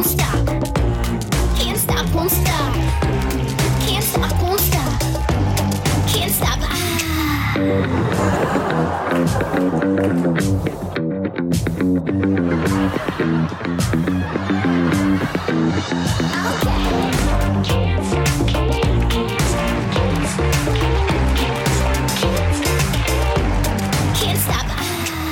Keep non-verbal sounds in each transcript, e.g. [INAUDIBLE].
won't stop. Can't stop, won't stop. Can't stop, won't stop. Can't stop. Ah.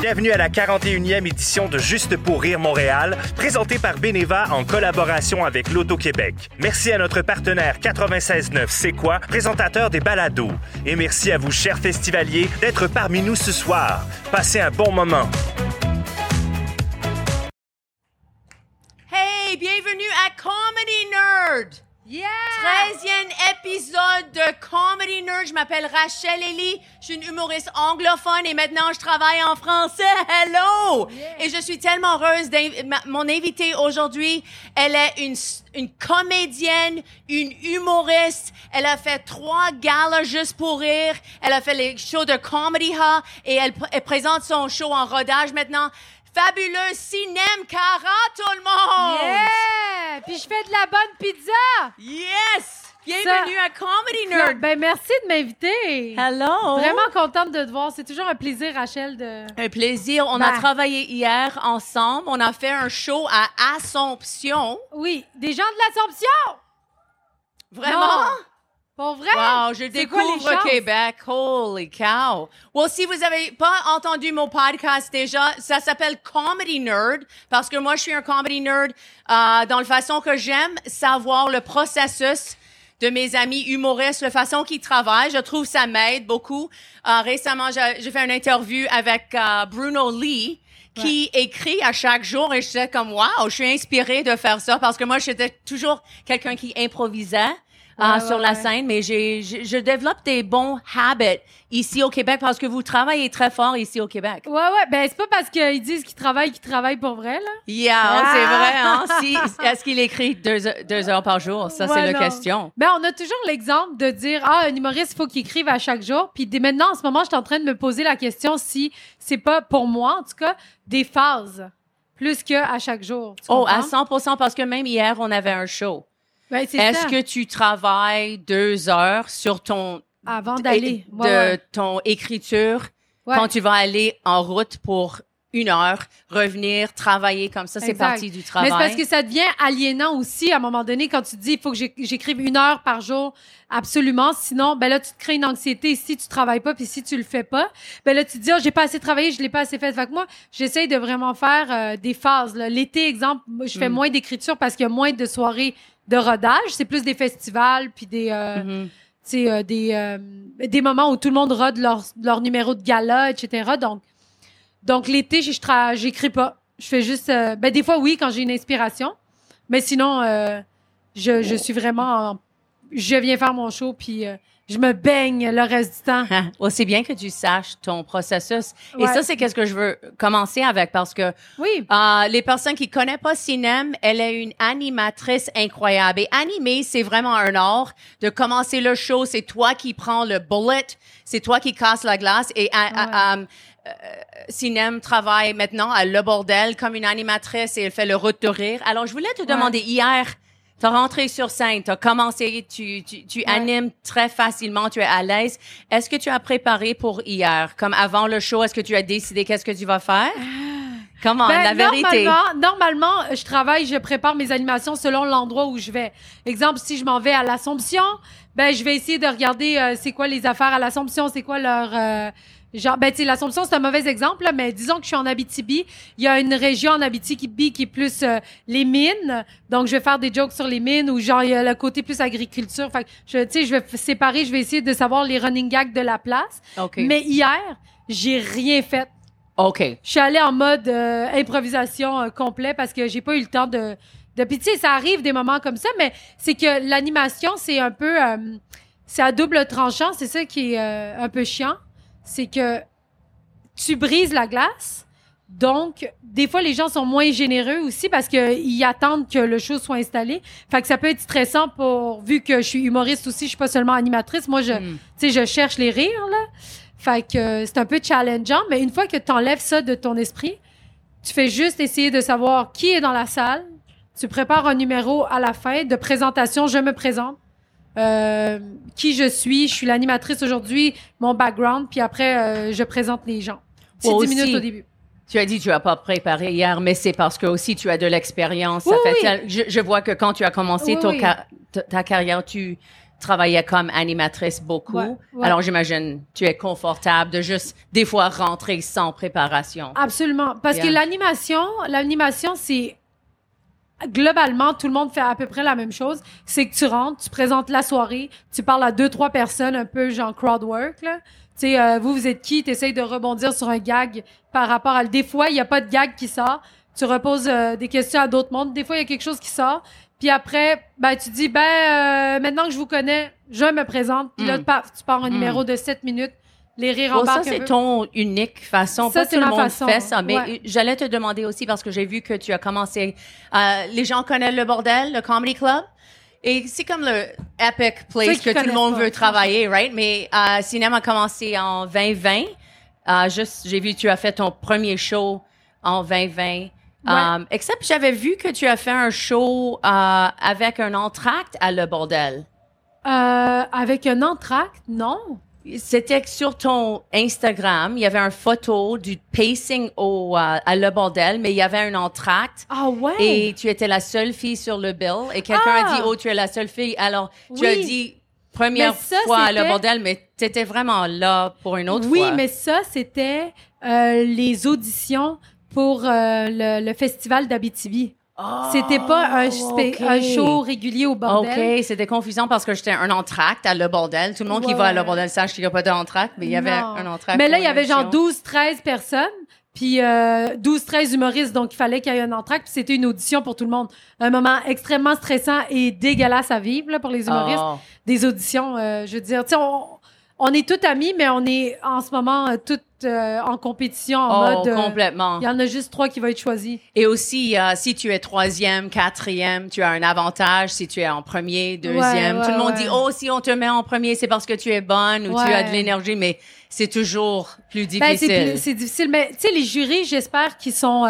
Bienvenue à la 41e édition de Juste pour rire Montréal, présentée par Beneva en collaboration avec l'Auto-Québec. Merci à notre partenaire 96.9 C'est quoi, présentateur des balados. Et merci à vous, chers festivaliers, d'être parmi nous ce soir. Passez un bon moment. Hey, bienvenue à Comedy Nerd! Yeah! 13e épisode de Comedy Nerd. Je m'appelle Rachel Ellie. Je suis une humoriste anglophone et maintenant je travaille en français. Hello! Et je suis tellement heureuse ma- Mon invitée aujourd'hui, elle est une, une comédienne, une humoriste. Elle a fait trois galas juste pour rire. Elle a fait les shows de Comedy Ha et elle présente son show en rodage maintenant. Fabuleux Cinem Cara, tout le monde! Yeah! Puis je fais de la bonne pizza! Yes! Bienvenue à Comedy Nerd! Ben merci de m'inviter! Hello! Vraiment contente de te voir. C'est toujours un plaisir, Rachel, de... Un plaisir. On a Bah. travaillé hier ensemble. On a fait un show à Assomption. Oui, des gens de l'Assomption! Vraiment? Non. Pour vrai? Wow, je découvre? Québec. Holy cow. Well, si vous avez pas entendu mon podcast déjà, ça s'appelle Comedy Nerd parce que moi, je suis un comedy nerd euh, dans la façon que j'aime savoir le processus de mes amis humoristes, la façon qu'ils travaillent. Je trouve ça m'aide beaucoup. Euh, récemment, j'ai fait une interview avec euh, Bruno Lee qui écrit à chaque jour et j'étais comme wow, je suis inspirée de faire ça parce que moi j'étais toujours quelqu'un qui improvisait Ouais, sur ouais, la scène, mais j'ai, je développe des bons habits ici au Québec parce que vous travaillez très fort ici au Québec. Ouais, ouais. Ben c'est pas parce qu'ils disent qu'ils travaillent qu'ils travaillent pour vrai, là. Yeah, Ah! c'est vrai. Hein? [LAUGHS] Si, est-ce qu'il écrit deux, heures- deux heures par jour? Ça, c'est la question. Ben, on a toujours l'exemple de dire ah un humoriste il faut qu'il écrive à chaque jour puis dès maintenant en ce moment je suis en train de me poser la question si c'est pas pour moi en tout cas des phases plus que à chaque jour Oh, à comprends? 100 parce que même hier, on avait un show. Ben, c'est Est-ce que tu travailles deux heures sur ton, avant d'aller de Ouais, ouais. ton écriture Ouais. quand tu vas aller en route pour une heure, revenir, travailler comme ça, c'est partie du Mais travail. c'est parce que ça devient aliénant aussi à un moment donné quand tu te dis il faut que j'é- j'écrive une heure par jour absolument sinon ben là tu te crées une anxiété si tu travailles pas puis si tu le fais pas ben là tu te dis oh, j'ai pas assez travaillé je l'ai pas assez fait fait que moi j'essaye de vraiment faire euh, des phases là. l'été exemple je fais Mm. moins d'écriture parce qu'il y a moins de soirées de rodage c'est plus des festivals puis des euh, Mhm. euh, des, euh, des moments où tout le monde rode leur, leur numéro de gala, etc. Donc, donc l'été, je tra- j'écris pas. Je fais juste... euh, ben, des fois, oui, quand j'ai une inspiration. Mais sinon, euh, je, je suis vraiment... en- je viens faire mon show, puis euh, je me baigne le reste du temps. [LAUGHS] C'est bien que tu saches ton processus. Et ça, c'est qu'est-ce que je veux commencer avec parce que Oui. euh, les personnes qui connaissent pas Sinem, elle est une animatrice incroyable. Et animer, c'est vraiment un art. De commencer le show, c'est toi qui prends le bullet, c'est toi qui casse la glace. Et à- à- euh, Sinem travaille maintenant à Le Bordel comme une animatrice et elle fait le route de rire. Alors, je voulais te demander hier. T'as rentré sur scène, t'as commencé, tu, tu, tu animes très facilement, tu es à l'aise. Est-ce que tu as préparé pour hier? Comme avant le show, est-ce que tu as décidé qu'est-ce que tu vas faire? Comment, Ben, la vérité? Normalement, normalement, je travaille, je prépare mes animations selon l'endroit où je vais. Exemple, si je m'en vais à l'Assomption, ben je vais essayer de regarder euh, c'est quoi les affaires à l'Assomption, c'est quoi leur euh, genre ben tu l'Assomption c'est un mauvais exemple là, mais disons que je suis en Abitibi, il y a une région en Abitibi qui est plus euh, les mines. Donc je vais faire des jokes sur les mines ou genre il y a le côté plus agriculture. Fait que je tu sais je vais séparer, je vais essayer de savoir les running gags de la place. Mais hier, j'ai rien fait. OK. Je suis allée en mode euh, improvisation euh, complet parce que j'ai pas eu le temps de. de puis tu sais, ça arrive des moments comme ça, mais c'est que l'animation, c'est un peu. euh, c'est à double tranchant. C'est ça qui est un peu chiant. C'est que tu brises la glace. Donc, des fois, les gens sont moins généreux aussi parce qu'ils attendent que le show soit installé. Fait que ça peut être stressant pour, vu que je suis humoriste aussi, je suis pas seulement animatrice. Moi, je, Mm. tu sais, je cherche les rires, là. Fait que euh, c'est un peu challengeant, mais une fois que tu enlèves ça de ton esprit, tu fais juste essayer de savoir qui est dans la salle. Tu prépares un numéro à la fin de présentation. Je me présente. Euh, qui je suis. Je suis l'animatrice aujourd'hui, mon background, puis après, euh, je présente les gens. C'est Moi 10 minutes au début. Tu as dit que tu as pas préparé hier, mais c'est parce que aussi tu as de l'expérience. Oui, je, je vois que quand tu as commencé Oui, ton ta, ta carrière, tu travaillais comme animatrice beaucoup. Ouais, ouais. Alors j'imagine tu es confortable de juste des fois rentrer sans préparation. Absolument. Parce que l'animation, l'animation, c'est globalement, tout le monde fait à peu près la même chose. C'est que tu rentres, tu présentes la soirée, tu parles à deux, trois personnes, un peu genre crowd work, là. Tu sais, euh, vous, vous êtes qui? Tu essayes de rebondir sur un gag par rapport à... Des fois, il n'y a pas de gag qui sort. Tu reposes euh, des questions à d'autres mondes. Des fois, il y a quelque chose qui sort. Puis après, ben, tu dis, ben, euh, maintenant que je vous connais, je me présente. Puis là, Mm. tu pars un Mm. numéro de 7 minutes. Les rires Bon, ça, embarquent un c'est ton unique façon. Ça, Pas c'est tout le monde façon, fait ça. Mais ouais. j'allais te demander aussi parce que j'ai vu que tu as commencé. euh, les gens connaissent le bordel, le comedy club. Et c'est comme le epic place que tout le monde pas, veut travailler, right? Mais euh, cinéma a commencé en 2020. Euh, juste, j'ai vu que tu as fait ton premier show en 2020. Um, except j'avais vu que tu as fait un show euh, avec un entracte à Le Bordel. Euh, avec un entracte, non. C'était sur ton Instagram, il y avait une photo du pacing au, euh, à Le Bordel, mais il y avait un entracte. Ah ouais? Et tu étais la seule fille sur le bill. Et quelqu'un a Ah! dit, oh, tu es la seule fille. Alors, tu Oui. as dit, première ça, fois à Le Bordel, mais tu étais vraiment là pour une autre oui, fois. mais ça, c'était euh, les auditions pour euh, le, le festival d'Abitibi. C'était pas un, Oh, un show régulier au bordel? OK, c'était confusant parce que j'étais un entracte à Le Bordel. Tout le monde qui va à Le. Bordel sache qu'il n'y a pas d'entracte, mais il y avait Non. un entracte. Mais là, il y avait genre émission. 12, 13 personnes. Puis euh, 12, 13 humoristes, donc il fallait qu'il y ait un entracte. Puis c'était une audition pour tout le monde. Un moment extrêmement stressant et dégueulasse à vivre là, pour les humoristes. Oh. Des auditions, euh, je veux dire, tu sais, on, on est tous amis, mais on est en ce moment euh, toutes euh, en compétition en Oh, mode... euh, complètement. Il y en a juste trois qui vont être choisis. Et aussi, euh, si tu es troisième, quatrième, tu as un avantage. Si tu es en premier, deuxième, Ouais, tout le monde ouais. dit, oh, si on te met en premier, c'est parce que tu es bonne ou tu as de l'énergie, mais c'est toujours plus Ben, c'est difficile. plus- c'est difficile, mais tu sais, les jurys, j'espère qu'ils sont...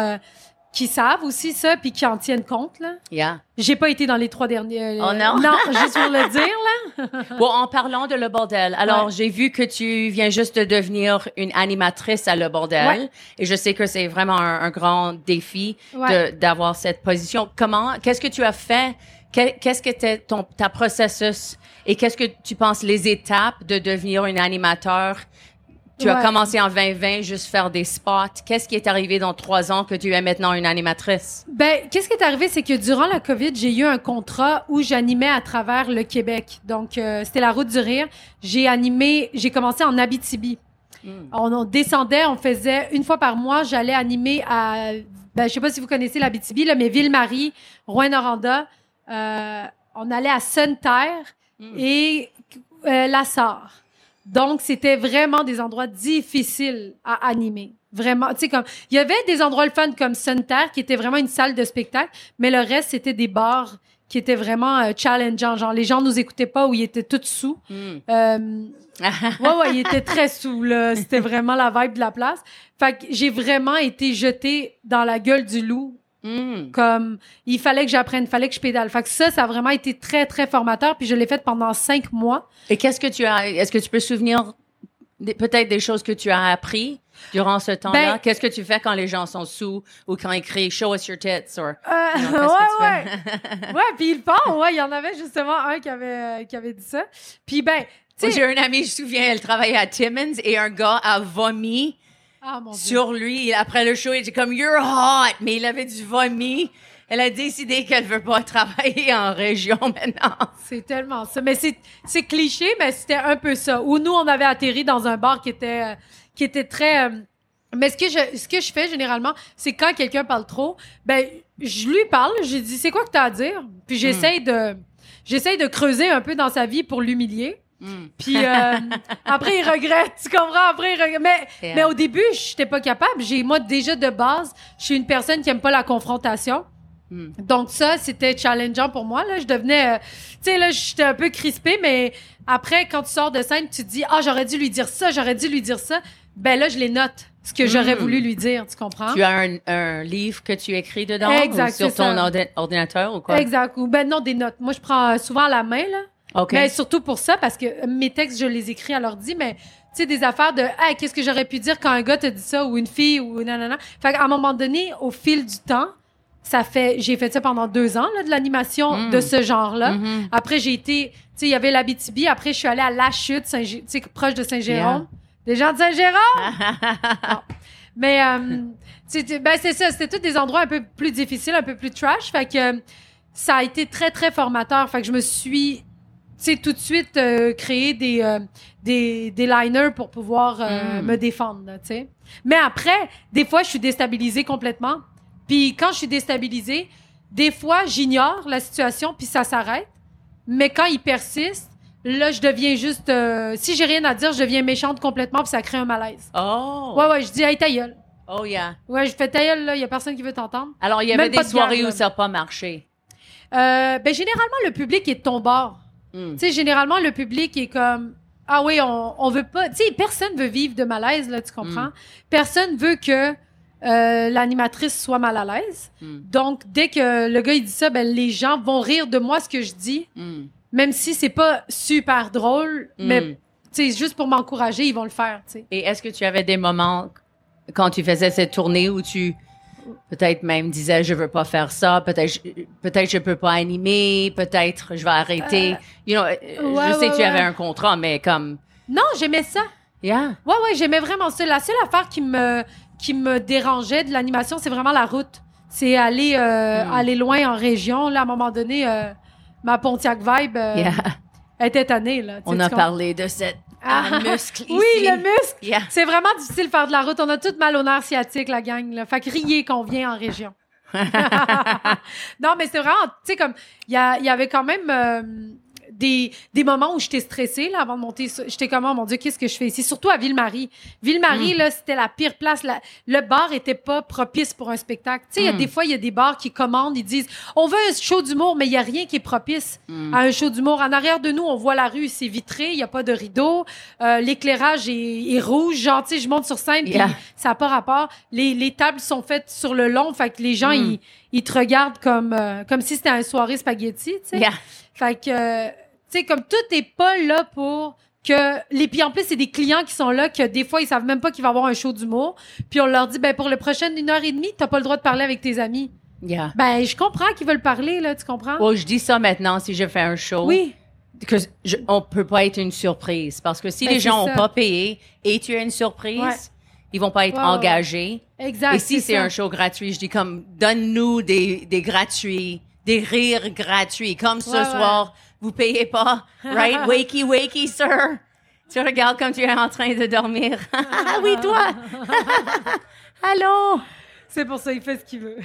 qui savent aussi ça, puis qui en tiennent compte, là. Yeah. J'ai pas été dans les trois derniers. euh, Oh non? Non, juste pour le dire, là. [LAUGHS] Bon, en parlant de Le Bordel, alors j'ai vu que tu viens juste de devenir une animatrice à Le Bordel Ouais. et je sais que c'est vraiment un, un grand défi Ouais. d'avoir cette position. Comment, qu'est-ce que tu as fait? Que- Qu'est-ce que était ton ta processus? Et qu'est-ce que tu penses les étapes de devenir une animateur? Tu as commencé en 2020 juste faire des spots. Qu'est-ce qui est arrivé dans trois ans que tu es maintenant une animatrice? Ben, qu'est-ce qui est arrivé, c'est que durant la COVID, j'ai eu un contrat où j'animais à travers le Québec. Donc, euh, c'était la route du rire. J'ai animé, j'ai commencé en Abitibi. On, on descendait, on faisait une fois par mois, j'allais animer à, ben, je sais pas si vous connaissez l'Abitibi, là, mais Ville-Marie, Rouen-Noranda. Euh, on allait à Sainte-Terre et euh, La Sarre. Donc, c'était vraiment des endroits difficiles à animer. Vraiment, tu sais, comme, il y avait des endroits le fun comme Sainte-Terre qui était vraiment une salle de spectacle, mais le reste, c'était des bars qui étaient vraiment euh, challengeants. Genre, les gens nous écoutaient pas ou ils étaient tous sous. Hmm. Euh, [LAUGHS] ouais, ouais, il était très sous, là. C'était vraiment la vibe de la place. Fait que j'ai vraiment été jetée dans la gueule du loup. Hmm. Comme, il fallait que j'apprenne, il fallait que je pédale. Fait que ça, ça a vraiment été très, très formateur. Puis je l'ai fait pendant cinq mois. Et qu'est-ce que tu as, est-ce que tu peux souvenir peut-être des choses que tu as appris durant ce temps-là? Ben- qu'est-ce que tu fais quand les gens sont sous ou quand ils crient show us your tits or Euh, Non, [LAUGHS] ouais, ouais. [LAUGHS] ouais, puis ils font, ouais. Il y en avait justement un qui avait, euh, qui avait dit ça. Puis ben. J'ai une amie, je me souviens, elle travaillait à Timmons et un gars a vomi Ah, mon Dieu. sur lui. Après le show, il était comme You're hot, mais il avait du vomi. Elle a décidé qu'elle veut pas travailler [LAUGHS] en région maintenant. C'est tellement ça. Mais c'est, c'est cliché, mais c'était un peu ça. Où nous, on avait atterri dans un bar qui était, euh, qui était très. euh, mais ce que je, ce que je fais généralement, c'est quand quelqu'un parle trop, ben, je lui parle, j'ai dit, c'est quoi que t'as à dire? Puis j'essaye de, j'essaye de creuser un peu dans sa vie pour l'humilier. Hmm. Puis euh, [LAUGHS] après, il regrette, tu comprends? Après, il regrette. Mais, Yeah. mais au début, j'étais pas capable. J'ai, moi, déjà de base, je suis une personne qui aime pas la confrontation. Hmm. Donc ça, c'était challengeant pour moi. Là, je devenais, euh, tu sais, là, j'étais un peu crispée, mais après, quand tu sors de scène, tu te dis, ah, j'aurais dû lui dire ça, j'aurais dû lui dire ça. Ben là, je les note. ce que j'aurais Mm. voulu lui dire, tu comprends? Tu as un, un livre que tu écris dedans Exact, ou sur ton ça. ordinateur ou quoi? Exact. Ou ben non, des notes. Moi, je prends souvent à la main, là. OK. Mais surtout pour ça, parce que mes textes, je les écris à l'ordi, mais tu sais, des affaires de hey, qu'est-ce que j'aurais pu dire quand un gars t'a dit ça ou une fille ou nanana. Fait qu'à un moment donné, au fil du temps, ça fait, j'ai fait ça pendant deux ans, là, de l'animation Mm. de ce genre-là. Mhm. Après, j'ai été, tu sais, il y avait l'Abitibi. Après, je suis allée à La Chute, Saint- tu sais, proche de Saint-Jérôme. Des gens de Saint-Jérôme! [LAUGHS] Mais, euh, tu sais, ben, c'est ça. C'était tous des endroits un peu plus difficiles, un peu plus trash. Fait que ça a été très, très formateur. Fait que je me suis, sais, tout de suite euh, créé des, euh, des, des liners pour pouvoir euh, Mm. me défendre, tu sais. Mais après, des fois, je suis déstabilisée complètement. Puis quand je suis déstabilisée, des fois, j'ignore la situation, puis ça s'arrête. Mais quand il persiste, là, je deviens juste... si j'ai rien à dire, je deviens méchante complètement, puis ça crée un malaise. Oh! Ouais, ouais, je dis « Hey, ta gueule. Oh, yeah. Ouais, je fais ta gueule, là, il y a personne qui veut t'entendre. Alors, il y avait Même des de soirées où là. ça n'a pas marché? Ben, généralement, le public est de ton bord. Hmm. Tu sais, généralement, le public est comme... Ah oui, on, on veut pas... Tu sais, personne veut vivre de malaise, là, tu comprends? Mm. Personne veut que euh, l'animatrice soit mal à l'aise. Hmm. Donc, dès que le gars, il dit ça, ben, les gens vont rire de moi, ce que je dis, Hmm. même si c'est pas super drôle, mais, tu sais, juste pour m'encourager, ils vont le faire, tu sais. Et est-ce que tu avais des moments quand tu faisais cette tournée où tu peut-être même disais je veux pas faire ça, peut-être je- peut-être je peux pas animer, peut-être je vais arrêter. you know, euh, ouais, je sais ouais, que tu avais un contrat, mais comme Non, j'aimais ça. yeah. Ouais, ouais, j'aimais vraiment ça. La seule affaire qui me, qui me dérangeait de l'animation, c'est vraiment la route. C'est aller, euh, Mm. aller loin en région. Là, à un moment donné, euh, ma Pontiac Vibe euh, Yeah. était tannée. Là, On a parlé de cette Ah, un muscle Oui, ici. le muscle. Yeah. C'est vraiment difficile de faire de la route. On a tout mal au nerf sciatique, la gang. Là. Fait que riez qu'on vient en région. [LAUGHS] [LAUGHS] non, mais c'est vraiment, tu sais, comme, il y, y avait quand même euh, des, des moments où j'étais stressée, là, avant de monter. J'étais comme, oh mon Dieu, qu'est-ce que je fais ici? Surtout à Ville-Marie. Ville-Marie, là, c'était la pire place. La- le bar était pas propice pour un spectacle. Tu sais, Mm. des fois, il y a des bars qui commandent, ils disent, on veut un show d'humour, mais il y a rien qui est propice Mm. à un show d'humour. En arrière de nous, on voit la rue, c'est vitré, il y a pas de rideau, euh, l'éclairage est, est rouge. Genre, tu sais, je monte sur scène, Yeah. ça n'a pas rapport. Les, les tables sont faites sur le long, fait que les gens, Mm. ils, ils te regardent comme, euh, comme si c'était une soirée spaghetti, tu sais. Yeah. Fait que, euh, sais, comme tout est pas là pour que les puis en plus c'est des clients qui sont là que des fois ils savent même pas qu'il va y avoir un show d'humour puis on leur dit ben pour le prochain une heure et demie t'as pas le droit de parler avec tes amis Yeah. ben je comprends qu'ils veulent parler là tu comprends? Oh, je dis ça maintenant si je fais un show. oui que je, on peut pas être une surprise parce que si Ben, les gens c'est ont ça. pas payé et tu as une surprise, Ouais. ils vont pas être engagés. exact et si c'est ça. un show gratuit, je dis comme donne-nous des, des gratuits, des rires gratuits comme ce ouais. soir, vous payez pas, right? [LAUGHS] wakey wakey sir. Tu regardes comme tu es en train de dormir. [LAUGHS] Ah oui toi. [LAUGHS] Allô? c'est pour ça il fait ce qu'il veut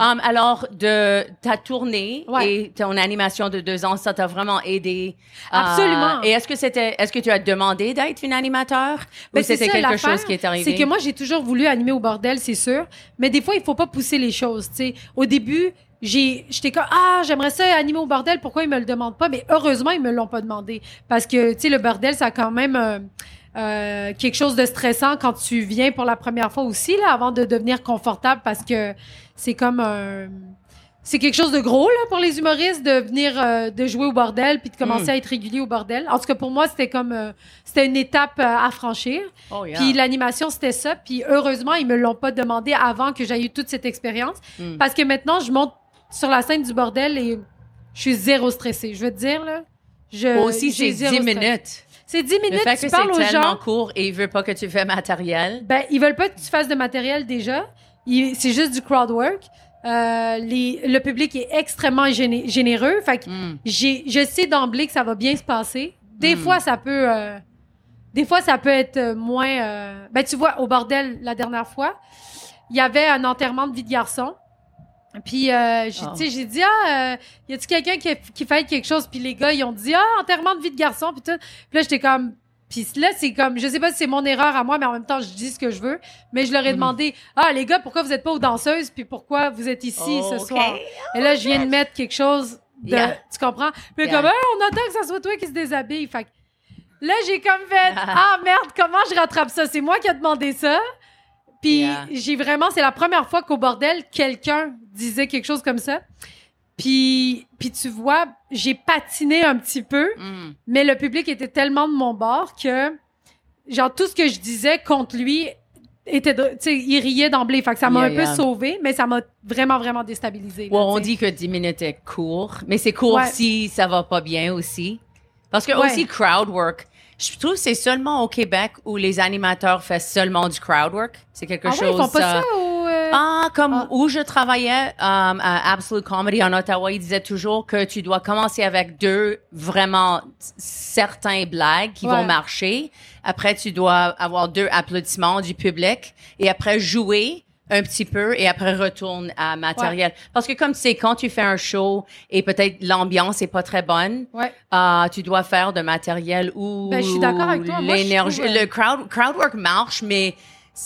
Um, alors, de ta tournée Ouais. et ton animation de deux ans, ça t'a vraiment aidé. euh, Absolument. et est-ce que c'était, est-ce que tu as demandé d'être une animateur Ben, ou c'était ça, quelque chose qui est arrivé? C'est que moi, j'ai toujours voulu animer au bordel, c'est sûr. Mais des fois, il faut pas pousser les choses, tu sais. Au début, j'ai, j'étais comme, ah, j'aimerais ça animer au bordel, pourquoi ils me le demandent pas? Mais heureusement, ils me l'ont pas demandé. Parce que, tu sais, le bordel, ça a quand même, euh, euh, quelque chose de stressant quand tu viens pour la première fois aussi, là, avant de devenir confortable parce que c'est comme un, c'est quelque chose de gros, là, pour les humoristes de venir, euh, de jouer au bordel puis de commencer Mm. à être régulier au bordel. En tout cas, pour moi, c'était comme, euh, c'était une étape euh, à franchir. Oh, yeah. Puis l'animation, c'était ça. Puis heureusement, ils me l'ont pas demandé avant que j'aie eu toute cette expérience. Mm. Parce que maintenant, je monte sur la scène du bordel et je suis zéro stressée. Je veux te dire, là. Je, Aussi, j'ai c'est zéro 10 stress. minutes. C'est 10 Le minutes, fait tu que parles aux gens. court et il veut pas que tu fais matériel. Ben, ils veulent pas que tu fasses de matériel déjà. Ils- C'est juste du crowd work. Euh, les, le public est extrêmement géné- généreux. Fait que Mm. j'ai, je sais d'emblée que ça va bien se passer. Des Mm. fois, ça peut, euh, des fois, ça peut être moins. euh, Ben, tu vois, au bordel la dernière fois, il y avait un enterrement de vie de garçon. Puis, euh, j'ai, Oh. tu sais, j'ai dit, ah, euh, y a-tu quelqu'un qui, qui fait quelque chose? Puis les gars, ils ont dit, ah, enterrement de vie de garçon. Puis tout. Puis là, j'étais comme, puis là, c'est comme, je sais pas si c'est mon erreur à moi, mais en même temps, je dis ce que je veux. Mais je leur ai Mhm. demandé, ah, les gars, pourquoi vous êtes pas aux danseuses? Puis pourquoi vous êtes ici ce soir? Et là, je viens de mettre quelque chose de, Yeah. tu comprends? Puis Yeah. comme, Hey, on attend que ça soit toi qui se déshabille. Fait que là, j'ai comme fait, [LAUGHS] ah merde, comment je rattrape ça? C'est moi qui ai demandé ça. Puis Yeah. j'ai vraiment, c'est la première fois qu'au bordel, quelqu'un disait quelque chose comme ça. Puis, puis tu vois, j'ai patiné un petit peu, Mm. mais le public était tellement de mon bord que, genre, tout ce que je disais contre lui était, tu sais, il riait d'emblée. Fait que ça m'a Yeah, un yeah. peu sauvé, mais ça m'a vraiment, vraiment déstabilisé. Ouais, on dit que 10 minutes est court, mais c'est court Ouais. si ça va pas bien aussi. Parce que Ouais. aussi crowd work, je trouve que c'est seulement au Québec où les animateurs font seulement du crowd work. C'est quelque Ah chose. ouais, ils font pas euh, ça ou... euh, Ah, comme Ah. où je travaillais euh, à Absolute Comedy en Ottawa, ils disaient toujours que tu dois commencer avec deux vraiment certains blagues qui Ouais. vont marcher. Après, tu dois avoir deux applaudissements du public et après jouer un petit peu et après retourne à matériel. Parce que comme tu sais, quand tu fais un show et peut-être l'ambiance est pas très bonne, Ouais. euh, tu dois faire de matériel où Ben, je suis d'accord avec toi. Je l'énergie, euh, le crowd, crowd work marche, mais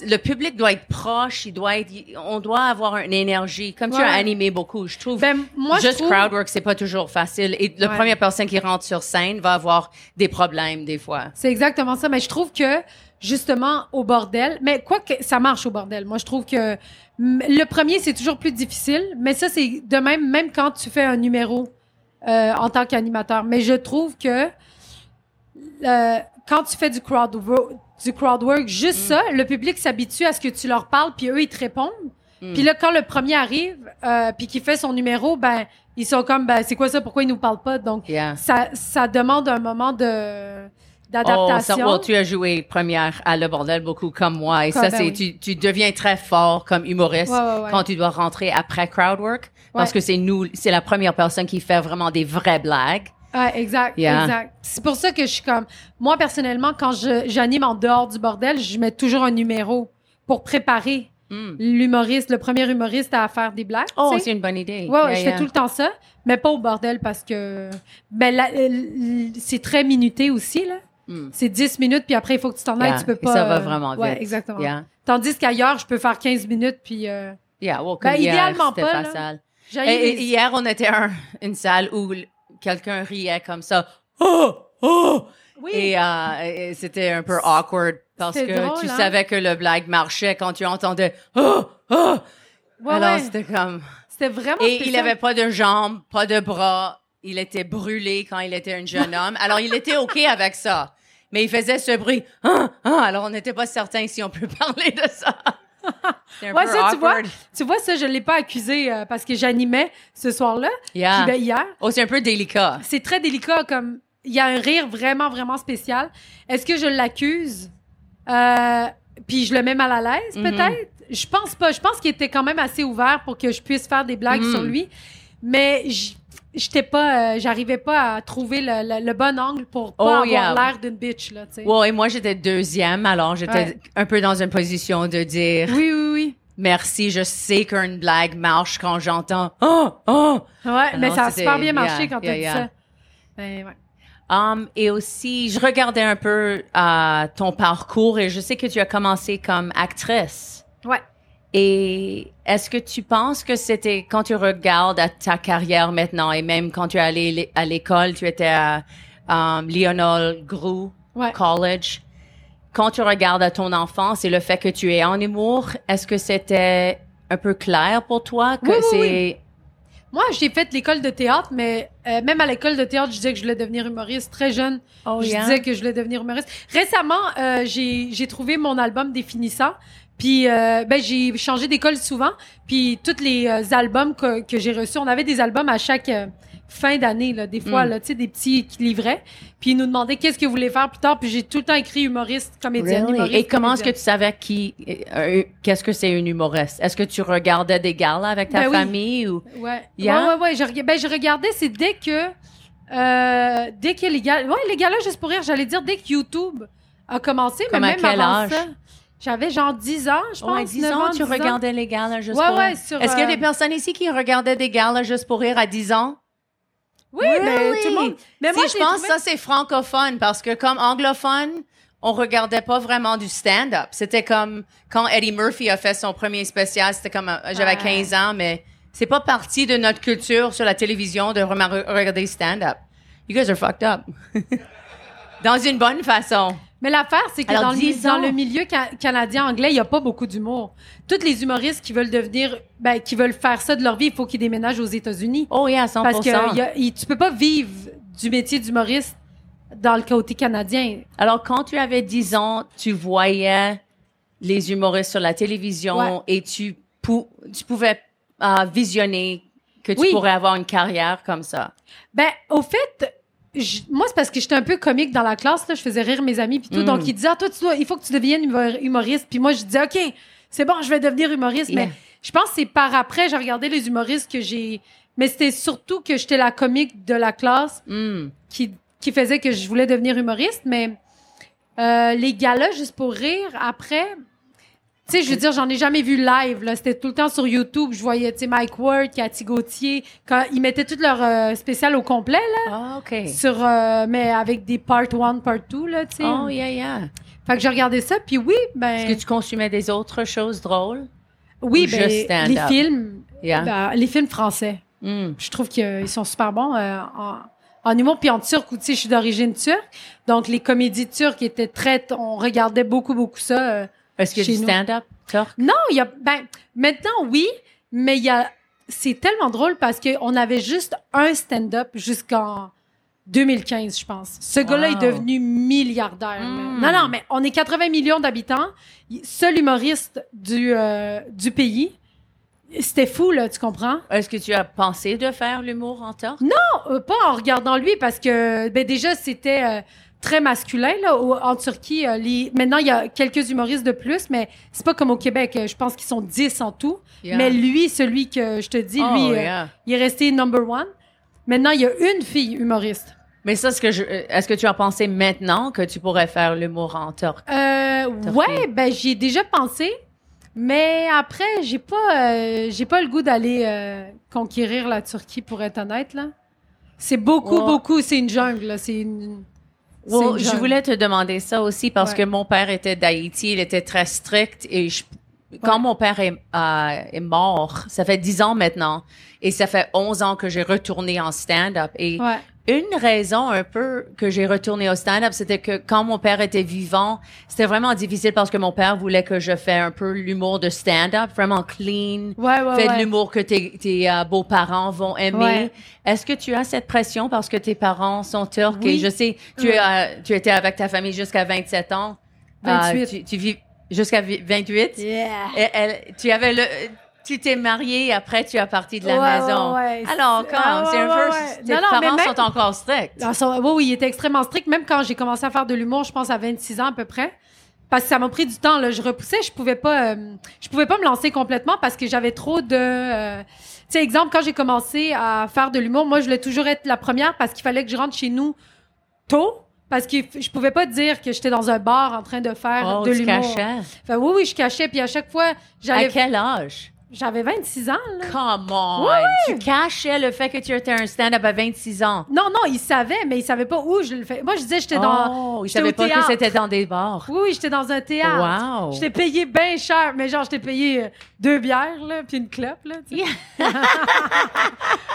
le public doit être proche, il doit être, on doit avoir une énergie. Comme tu as animé beaucoup, je trouve. Ben, moi, je juste trouve- crowd work, c'est pas toujours facile. Et la première personne qui rentre sur scène va avoir des problèmes des fois. C'est exactement ça. Mais je trouve que, justement, au bordel, mais quoi que ça marche au bordel. Moi, je trouve que mm, le premier, c'est toujours plus difficile. Mais ça, c'est de même, même quand tu fais un numéro euh, en tant qu'animateur. Mais je trouve que euh, quand tu fais du crowd, du crowd work, juste ça, le public s'habitue à ce que tu leur parles, puis eux, ils te répondent. Puis là, quand le premier arrive, euh, puis qu'il fait son numéro, ben, ils sont comme, ben, c'est quoi ça? Pourquoi ils nous parlent pas? Donc, Yeah. ça, ça demande un moment de Oh, d'adaptation. well, tu as joué première à Le Bordel beaucoup comme moi. Et Comme- ça, ben c'est, oui. tu, tu deviens très fort comme humoriste Ouais, ouais, ouais. quand tu dois rentrer après crowd work. Parce que c'est nous, c'est la première personne qui fait vraiment des vraies blagues. Ouais, exact, Yeah. exact. C'est pour ça que je suis comme, moi personnellement, quand j'anime en dehors du bordel, je mets toujours un numéro pour préparer Mm. l'humoriste, le premier humoriste à faire des blagues. Oh, c'est une bonne idée. Ouais, Yeah, je yeah. fais tout le temps ça, mais pas au bordel parce que ben l- c'est très minuté aussi là. Mm. C'est 10 minutes puis après il faut que tu t'en ailles, Yeah, tu peux et pas. ça va euh, vraiment Ouais, vite. exactement. Yeah. Tandis qu'ailleurs, je peux faire 15 minutes puis euh, Yeah, well, Ben, hier, idéalement pas, là. Et, et les- hier, on était à [LAUGHS] une salle où quelqu'un riait comme ça. Oh, oh! Oui. Et, euh, et c'était un peu awkward parce que drôle, tu hein? savais que le blague marchait quand tu entendais oh, oh! Ouais, Alors, ouais. c'était comme. C'était vraiment Et il spécial. avait pas de jambes, pas de bras. Il était brûlé quand il était un jeune [LAUGHS] homme. Alors, il était OK avec ça. Mais il faisait ce bruit. Ah, ah. Alors, on n'était pas certain si on peut [LAUGHS] parler de ça. [LAUGHS] Ouais, peu ça, tu vois, tu vois, ça, je l'ai pas accusé euh, parce que j'animais ce soir-là. Yeah. Puis ben, hier, Oh, c'est un peu délicat. c'est très délicat, comme il y a un rire vraiment, vraiment spécial. Est-ce que je l'accuse? Euh, puis je le mets mal à l'aise, Mhm. peut-être? Je pense pas. Je pense qu'il était quand même assez ouvert pour que je puisse faire des blagues Mhm. sur lui. Mais j'étais pas, euh, j'arrivais pas à trouver le, le- le bon angle pour pas Oh, avoir yeah. l'air d'une bitch, là, tu sais. Ouais, et moi, j'étais deuxième. Alors, j'étais Ouais. un peu dans une position de dire Oui, oui, oui. merci. Je sais qu'une blague marche quand j'entends oh, oh. Ouais, mais ça a super bien marché yeah, quand yeah, t'as dit ça. Ouais. Um, et aussi, je regardais un peu euh, ton parcours et je sais que tu as commencé comme actrice. Ouais. Et est-ce que tu penses que c'était quand tu regardes à ta carrière maintenant et même quand tu es allé l'é- à l'école, tu étais à um, Lionel Groux Ouais. College, quand tu regardes à ton enfance et le fait que tu es en humour, est-ce que c'était un peu clair pour toi que Oui, c'est oui. Moi, j'ai fait l'école de théâtre, mais euh, même à l'école de théâtre, je disais que je voulais devenir humoriste. Très jeune, Oh, je yeah? disais que je voulais devenir humoriste. Récemment, euh, j'ai trouvé mon album définissant. Puis, euh, ben, j'ai changé d'école souvent. Puis, tous les euh, albums que, que j'ai reçus, on avait des albums à chaque euh, fin d'année, là, des fois, Mm. là, tu sais, des petits qui livraient. Puis, ils nous demandaient qu'est-ce que vous voulez faire plus tard. Puis, j'ai tout le temps écrit humoriste, comédienne, Really? humoriste. Et comment est-ce que tu savais qui, euh, qu'est-ce que c'est une humoriste? Est-ce que tu regardais des galas avec ta Ben oui. famille ou? Ouais. Yeah? Ouais, ouais, ouais. Je, ben, je regardais, c'est dès que. Euh, dès que les gars. Ouais, les gars-là, juste pour rire, j'allais dire dès que YouTube a commencé, Comme mais à même quel avant âge? ça. J'avais genre 10 ans, je pense. Ouais, 10 9 ans, tu 10 regardais les galas juste Ouais, pour ouais, sur, Est-ce qu'il y a euh, des personnes ici qui regardaient des galas juste pour rire à 10 ans? Oui, mais tout le monde. Mais moi, Si, je je pense trouvé- que ça, c'est francophone parce que comme anglophone, on regardait pas vraiment du stand-up. C'était comme quand Eddie Murphy a fait son premier spécial, c'était comme, euh, j'avais Ouais. 15 ans, mais c'est pas partie de notre culture sur la télévision de regarder stand-up. You guys are fucked up. [LAUGHS] Dans une bonne façon. Mais l'affaire, c'est que Alors, dans le, 10 dans ans. le milieu ca- canadien-anglais, il n'y a pas beaucoup d'humour. Tous les humoristes qui veulent devenir, ben, qui veulent faire ça de leur vie, il faut qu'ils déménagent aux États-Unis. Oh, yeah, 100 Parce que y a- y- tu peux pas vivre du métier d'humoriste dans le côté canadien. Alors, quand tu avais 10 ans, tu voyais les humoristes sur la télévision Ouais. et tu, pou- tu pouvais euh, visionner que tu Oui. pourrais avoir une carrière comme ça. Ben, au fait, moi, c'est parce que j'étais un peu comique dans la classe, là. Je faisais rire mes amis, puis tout. Mm. Donc, ils disaient, ah, toi, tu dois, il faut que tu deviennes humo- humoriste. Puis moi, je disais, OK, c'est bon, je vais devenir humoriste. Yeah. Mais je pense que c'est par après, j'ai regardé les humoristes que j'ai. Mais c'était surtout que j'étais la comique de la classe Hmm. qui, qui faisait que je voulais devenir humoriste. Mais euh, les galas, juste pour rire, après. Tu sais, je veux dire, j'en ai jamais vu live. là. C'était tout le temps sur YouTube. Je voyais, tu sais, Mike Ward, Cathy Gauthier. Quand ils mettaient tout leur euh, spécial au complet, là. Ah, OK. Sur, euh, mais avec des part 1, part 2, là, tu sais. Oh, yeah, yeah. Fait que j'ai regardé ça, puis oui, ben... Est-ce que tu consumais des autres choses drôles? oui, ou ben, les films, Yeah. ben, les films français. Hmm. Je trouve qu'ils sont super bons euh, en, en humour, puis en turc, où, tu sais, je suis d'origine turque. Donc, les comédies turques étaient très... On regardait beaucoup, beaucoup ça. Est-ce que Chez du nous. stand-up turc? Non, il y a... Ben, maintenant, oui, mais il y a... C'est tellement drôle parce qu'on avait juste un stand-up jusqu'en 2015, je pense. Ce gars-là est devenu milliardaire. là. Mm. Non, non, mais on est 80 millions d'habitants. Seul humoriste du, euh, du pays. C'était fou, là, tu comprends? Est-ce que tu as pensé de faire l'humour en turc? Non, euh, pas en regardant lui, parce que ben, déjà, c'était euh, très masculin. Là, en Turquie, euh, les... maintenant, il y a quelques humoristes de plus, mais c'est pas comme au Québec. Euh, Je pense qu'ils sont 10 en tout. Yeah. Mais lui, celui que je te dis, Oh, lui, euh, il est resté number one. Maintenant, il y a une fille humoriste. Mais ça, est-ce que, je- euh, est-ce que tu as pensé maintenant que tu pourrais faire l'humour en turc? Euh, Turquie? ouais, ben j'y ai déjà pensé, mais après j'ai pas, j'ai pas le goût d'aller conquérir la Turquie pour être honnête là. C'est beaucoup, Ouais. beaucoup, c'est une jungle c'est une. Well, je voulais te demander ça aussi parce Ouais. que mon père était d'Haïti, il était très strict et je- quand Ouais. mon père est, euh, est mort, ça fait 10 ans maintenant et ça fait 11 ans que j'ai retourné en stand-up et Ouais. Une raison un peu que j'ai retourné au stand-up, c'était que quand mon père était vivant, c'était vraiment difficile parce que mon père voulait que je fasse un peu l'humour de stand-up, vraiment clean, Ouais, ouais, fais de l'humour que tes, tes euh, beaux-parents vont aimer. Ouais. Est-ce que tu as cette pression parce que tes parents sont turcs? Oui. et je sais, tu, as, tu étais avec ta famille jusqu'à 27 ans. 28. Euh, tu, tu vis jusqu'à vi- 28. Yeah. Et elle, tu avais le, tu t'es marié après tu as parti de la Ouais, maison. ouais, ouais. Alors, quand, Ah, c'est un peu, ouais. tes Non, non, parents même- sont encore stricts. Ah, oui, oui, il était extrêmement strict. Même quand j'ai commencé à faire de l'humour, je pense à 26 ans à peu près. Parce que ça m'a pris du temps. Là. Je repoussais, je pouvais pas, euh, je pouvais pas me lancer complètement parce que j'avais trop de. euh, tu sais, exemple, quand j'ai commencé à faire de l'humour, moi, je voulais toujours être la première parce qu'il fallait que je rentre chez nous tôt. Parce que je pouvais pas dire que j'étais dans un bar en train de faire Oh, de l'humour. Fait, oui, oui, je cachais. Puis à chaque fois, À j'avais, quel âge? J'avais 26 ans. Là. Come on! Ouais, Tu cachais le fait que tu étais un stand-up à 26 ans. Non, non, ils savaient, mais ils savaient pas où je le fais. Moi, je disais, j'étais dans. Oh, savaient au pas que théâtre. c'était dans des bars. Oui, oui, j'étais dans un théâtre. Wow! J'étais payé bien cher, mais genre, j'étais payé euh, deux bières, là, puis une clope, là, tu sais. Yeah. [LAUGHS]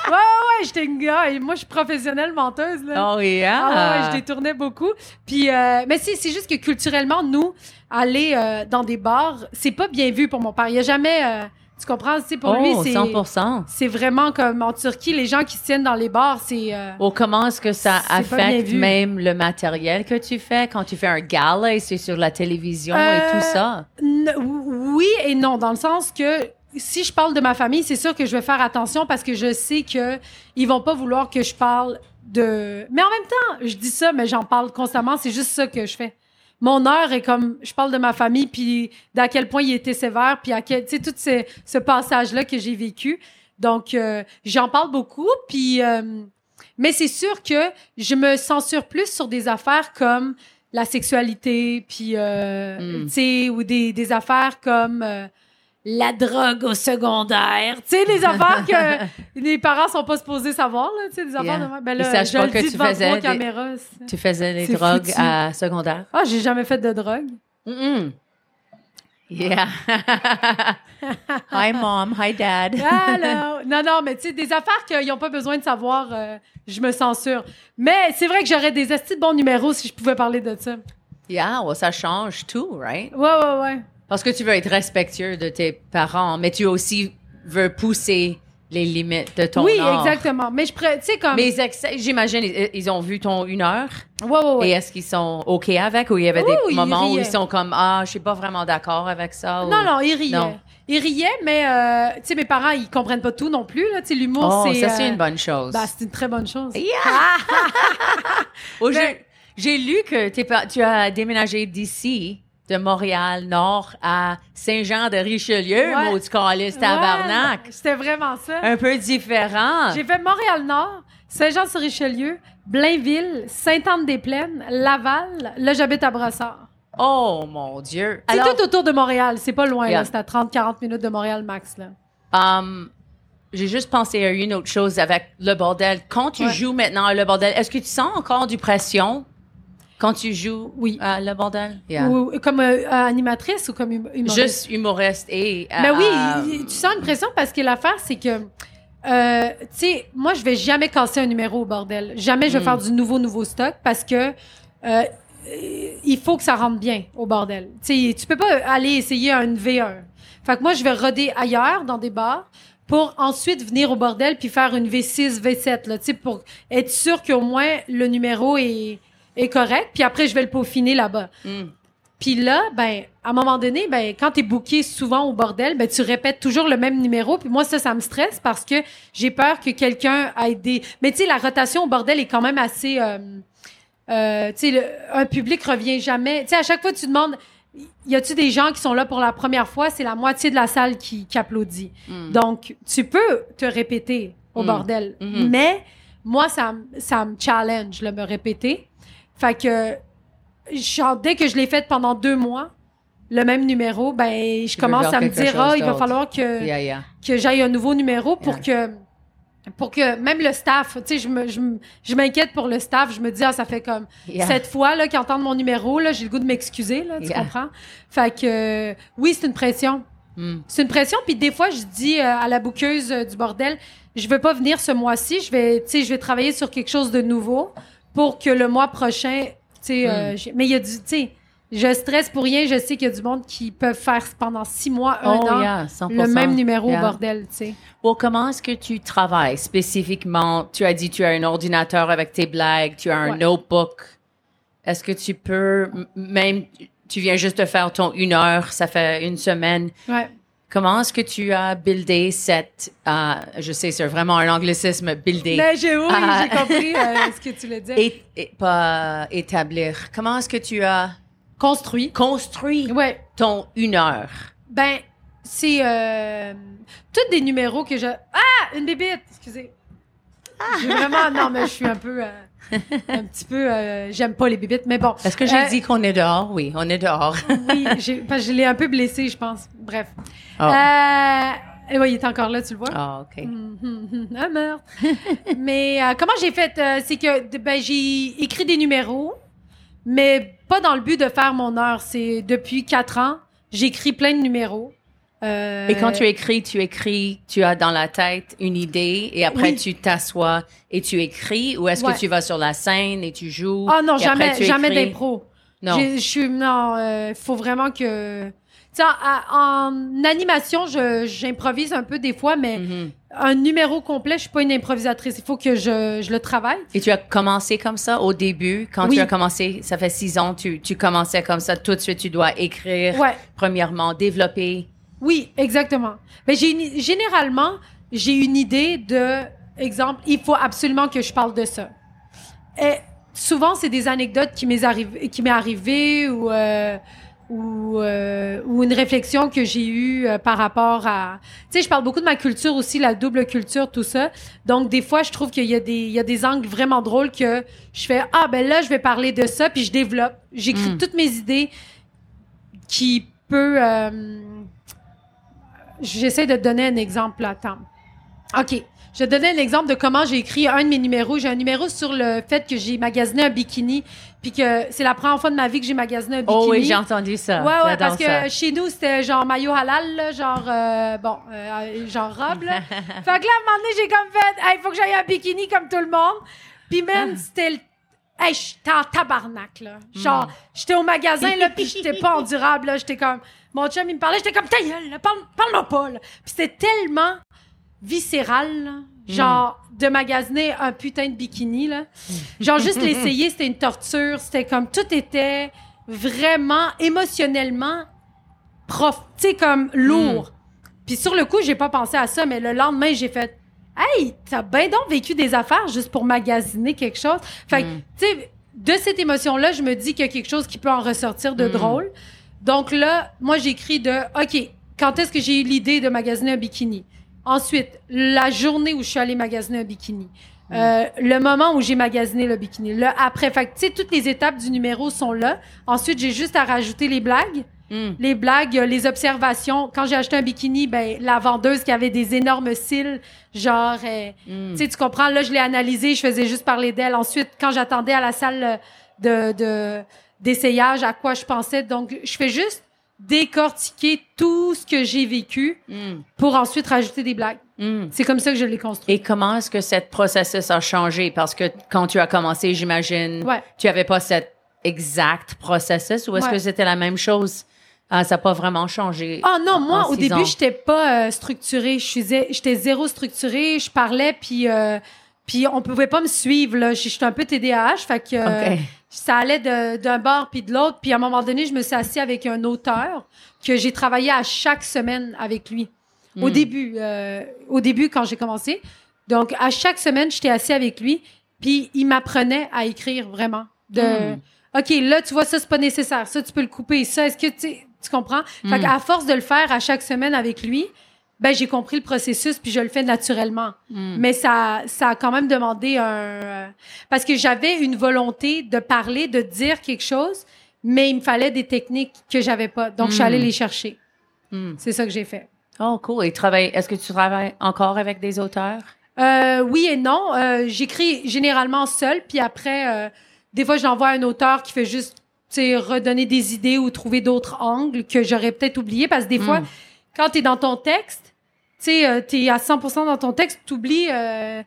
Ouais, ouais, ouais, j'étais une gars, et moi, je suis professionnelle menteuse, là. Oh yeah! Ah ouais, ouais, je détournais beaucoup. Puis, euh, mais c'est juste que culturellement, nous, aller euh, dans des bars, c'est pas bien vu pour mon père. Il y a jamais, euh, tu comprends, sais, pour oh, lui, c'est, 100%. c'est vraiment comme en Turquie, les gens qui se tiennent dans les bars, c'est, euh, Ou comment est-ce que ça C'est affecte même le matériel que tu fais quand tu fais un gala et c'est sur la télévision et Euh, tout ça? N- oui et non, dans le sens que si je parle de ma famille, c'est sûr que je vais faire attention parce que je sais que ils vont pas vouloir que je parle de. Mais en même temps, je dis ça, mais j'en parle constamment. C'est juste ça que je fais. Mon heure est comme je parle de ma famille puis d'à quel point il était sévère puis à quel tu sais tout ce, ce passage là que j'ai vécu. Donc euh, j'en parle beaucoup puis euh, mais c'est sûr que je me censure plus sur des affaires comme la sexualité, puis, euh, Mm. tu sais, ou des, des affaires comme la drogue au secondaire. Tu sais, les [LAUGHS] affaires que les parents sont pas supposés savoir, là, tu sais, des affaires Yeah. de. Ben là, je pas le que dis tu faisais trois des- caméras. Tu faisais des C'est drogues foutu. à secondaire? Ah, j'ai jamais fait de drogue. Mm-mm. Yeah. [LAUGHS] Hi mom, hi dad. Allô? [LAUGHS] non, non, mais tu sais, des affaires qu'ils n'ont pas besoin de savoir, euh, je me censure. Mais c'est vrai que j'aurais des estis de bons numéros si je pouvais parler de ça. Yeah, well, ça change tout, right? Ouais, ouais, ouais. Parce que tu veux être respectueux de tes parents, mais tu aussi veux pousser les limites de ton oui, art. exactement. Mais je pourrais, tu sais, comme. Mais j'imagine, ils, ils ont vu ton une heure. Ouais, ouais, ouais. Et est-ce qu'ils sont OK avec ou il y avait des ils moments où ils sont comme Ah, je suis pas vraiment d'accord avec ça? ou- Non, non, ils riaient. Non. Ils riaient, mais, euh, tu sais, mes parents, ils comprennent pas tout non plus, là. Tu sais, l'humour, Oh, c'est. ça, c'est euh, une bonne chose. bah, c'est une très bonne chose. Yeah! [LAUGHS] Oh, j'ai- lu que pas- tu as déménagé d'ici, de Montréal Nord à Saint-Jean-de-Richelieu, Ouais. maudit calice tabarnak. Ouais, C'était vraiment ça. Un peu différent. J'ai fait Montréal-Nord, Saint-Jean-sur-Richelieu, Blainville, Sainte-Anne-des-Plaines, Laval. Là, j'habite à Brossard. Oh, mon Dieu. C'est tout autour de Montréal. C'est pas loin, Yeah. C'est à 30-40 minutes de Montréal max, là. um, j'ai juste pensé à une autre chose avec le bordel. Quand tu Ouais. joues maintenant à le bordel, est-ce que tu sens encore du pression? Quand tu joues Oui. à le bordel? Yeah. Ou comme euh, animatrice ou comme hum- humoriste? Juste humoriste et... Mais euh, oui, euh, tu sens une pression parce que l'affaire, c'est que, euh, tu sais, moi, je vais jamais casser un numéro au bordel. Jamais je vais Mm. faire du nouveau, nouveau stock parce que euh, il faut que ça rentre bien au bordel. Tu sais, tu peux pas aller essayer un V1. Fait que moi, je vais roder ailleurs, dans des bars, pour ensuite venir au bordel puis faire une V6, V7, là, tu sais, pour être sûr qu'au moins le numéro est, est correct. Puis après, je vais le peaufiner là-bas. mm. Puis là, ben, à un moment donné, ben, quand t'es booké souvent au bordel, ben, tu répètes toujours le même numéro. Puis moi, ça, ça me stresse parce que j'ai peur que quelqu'un ait des... Mais tu sais, la rotation au bordel est quand même assez... euh, euh, tu sais, le- un public revient jamais. Tu sais, à chaque fois, tu demandes, y a-tu des gens qui sont là pour la première fois? C'est la moitié de la salle qui, qui applaudit. Mm. Donc, tu peux te répéter au Mm. bordel. Mais moi, ça, me- ça me challenge, là, me répéter. Fait que, genre, dès que je l'ai fait pendant deux mois, le même numéro, ben, je commence à me dire, ah, il va falloir que, Yeah, yeah. que j'aille un nouveau numéro pour que pour que même le staff, tu sais, je me- je me- je m'inquiète pour le staff. Je me dis, ah, ça fait comme Yeah. cette fois là qu'ils entendent mon numéro, là, j'ai le goût de m'excuser, là, tu Yeah. comprends? Fait que, euh, oui, c'est une pression. Mm. C'est une pression. Puis des fois, je dis euh, à la bouqueuse euh, du bordel, je veux pas venir ce mois-ci. Je vais, tu sais, je vais travailler sur quelque chose de nouveau pour que le mois prochain, tu sais, euh, j'ai- mais il y a du, tu sais, je stresse pour rien. Je sais qu'il y a du monde qui peuvent faire pendant six mois, un Oh, an, yeah, 100%. le même numéro Yeah. au bordel, tu sais. Well, comment est-ce que tu travailles spécifiquement? Tu as dit tu as un ordinateur avec tes blagues, tu as un Ouais. notebook. Est-ce que tu peux, même, tu viens juste de faire ton une heure, ça fait une semaine. Ouais. Comment est-ce que tu as buildé cette, euh, je sais, c'est vraiment un anglicisme, builder, Mais j'ai, oui, Ah. j'ai compris euh, [LAUGHS] ce que tu voulais dire. et, et- pas établir. Comment est-ce que tu as Construit. construit Ouais. ton une heure? Ben, c'est euh, tous des numéros que je. Ah, une bébite. Excusez. J'ai vraiment non, mais je suis un peu, euh, [LAUGHS] un petit peu. euh, J'aime pas les bébites, mais bon. Est-ce que j'ai Euh, dit qu'on est dehors? Oui, on est dehors. Oui, [LAUGHS] parce que je l'ai un peu blessé, je pense. Bref. Oh. Euh, ouais, il est encore là, tu le vois? Ah, OK. Mhm. Ah, meurtre. [LAUGHS] mais euh, comment j'ai fait? c'est que ben, j'ai écrit des numéros, mais pas dans le but de faire mon heure. C'est depuis quatre ans, j'écris plein de numéros. Euh, Et quand tu écris, tu écris, tu as dans la tête une idée et après Oui. tu t'assois et tu écris ou est-ce Ouais. que tu vas sur la scène et tu joues? Ah non, et après jamais, jamais d'impro. Non. Je suis non, il faut vraiment que. Tu sais, en, en animation, j'improvise un peu des fois, mais Mhm. un numéro complet, je suis pas une improvisatrice. Il faut que je, je le travaille. Et tu as commencé comme ça au début, quand Oui. tu as commencé, ça fait six ans, tu, tu commençais comme ça, tout de suite tu dois écrire, Ouais. premièrement, développer. Oui, exactement. Mais j'ai une- généralement, j'ai une idée de, exemple, il faut absolument que je parle de ça. Et souvent, c'est des anecdotes qui m'est arrivé, qui m'est arrivé ou euh, ou, euh, ou une réflexion que j'ai eue euh, par rapport à. Tu sais, je parle beaucoup de ma culture aussi, la double culture, tout ça. Donc, des fois, je trouve qu'il y a des, il y a des angles vraiment drôles que je fais ah ben là, je vais parler de ça, puis je développe. J'écris Mm. toutes mes idées qui peut. euh, J'essaie de te donner un exemple. Attends. OK. Je vais te donner un exemple de comment j'ai écrit un de mes numéros. J'ai un numéro sur le fait que j'ai magasiné un bikini, puis que c'est la première fois de ma vie que j'ai magasiné un bikini. Oh oui, j'ai entendu ça. Ouais, ouais, parce que chez nous, c'était genre maillot halal, là, genre, euh, bon, euh, genre robe, là. [LAUGHS] fait que là, à un moment donné, j'ai comme fait, il faut que j'aille un bikini comme tout le monde. Puis même, c'était le- Hey, j'étais en tabarnak, là. Genre, j'étais au magasin, là, puis j'étais pas endurable, [LAUGHS] là. J'étais comme... Mon chum, il me parlait, j'étais comme, ta gueule, là, parle, parle-moi pas, là. Puis c'était tellement viscéral, là. Genre, de magasiner un putain de bikini, là. Genre, juste [LAUGHS] l'essayer, c'était une torture. C'était comme, tout était vraiment émotionnellement prof, tu sais, comme lourd. Puis sur le coup, j'ai pas pensé à ça, mais le lendemain, j'ai fait, hey, t'as bien donc vécu des affaires juste pour magasiner quelque chose. Fait que, tu sais, de cette émotion-là, je me dis qu'il y a quelque chose qui peut en ressortir de drôle. Donc là, moi, j'écris de, OK, quand est-ce que j'ai eu l'idée de magasiner un bikini? Ensuite, la journée où je suis allée magasiner un bikini. Euh, le moment où j'ai magasiné le bikini. Là, après, fait que, tu sais, toutes les étapes du numéro sont là. Ensuite, j'ai juste à rajouter les blagues. Les blagues, euh, les observations. Quand j'ai acheté un bikini, ben, la vendeuse qui avait des énormes cils, genre, euh, tu sais, tu comprends, là, je l'ai analysé, je faisais juste parler d'elle. Ensuite, quand j'attendais à la salle de, de, d'essayage, à quoi je pensais. Donc, je fais juste décortiquer tout ce que j'ai vécu pour ensuite rajouter des blagues. C'est comme ça que je l'ai construit. Et comment est-ce que cette processus a changé? Parce que quand tu as commencé, j'imagine, Ouais. tu avais pas cet exact processus ou est-ce Ouais. que c'était la même chose? Ah, ça n'a pas vraiment changé. Ah non, en- moi en au début, j'étais pas euh, structurée, j'étais zéro structurée, je parlais puis euh, puis on pouvait pas me suivre là, Je- j'étais un peu TDAH, fait que euh, ça allait d'un bord puis de l'autre, puis à un moment donné, je me suis assise avec un auteur que j'ai travaillé à chaque semaine avec lui. Au Hmm. début euh, au début quand j'ai commencé. Donc à chaque semaine, j'étais assis avec lui, puis il m'apprenait à écrire vraiment de Hmm. OK, là, tu vois, ça, c'est pas nécessaire. Ça, tu peux le couper. Ça, est-ce que tu, tu comprends? Fait Mm. qu'à force de le faire à chaque semaine avec lui, ben, j'ai compris le processus puis je le fais naturellement. Mm. Mais ça, ça a quand même demandé un, euh, parce que j'avais une volonté de parler, de dire quelque chose, mais il me fallait des techniques que j'avais pas. Donc, je suis allée Mm. les chercher. Mm. C'est ça que j'ai fait. Oh, cool. Et travaille, est-ce que tu travailles encore avec des auteurs? Euh, oui et non. Euh, J'écris généralement seul, puis après, euh, des fois, j'envoie un auteur qui fait juste redonner des idées ou trouver d'autres angles que j'aurais peut-être oublié. Parce que des fois, Mm. quand tu es dans ton texte, tu sais, euh, t'es à 100% dans ton texte, t'oublies euh,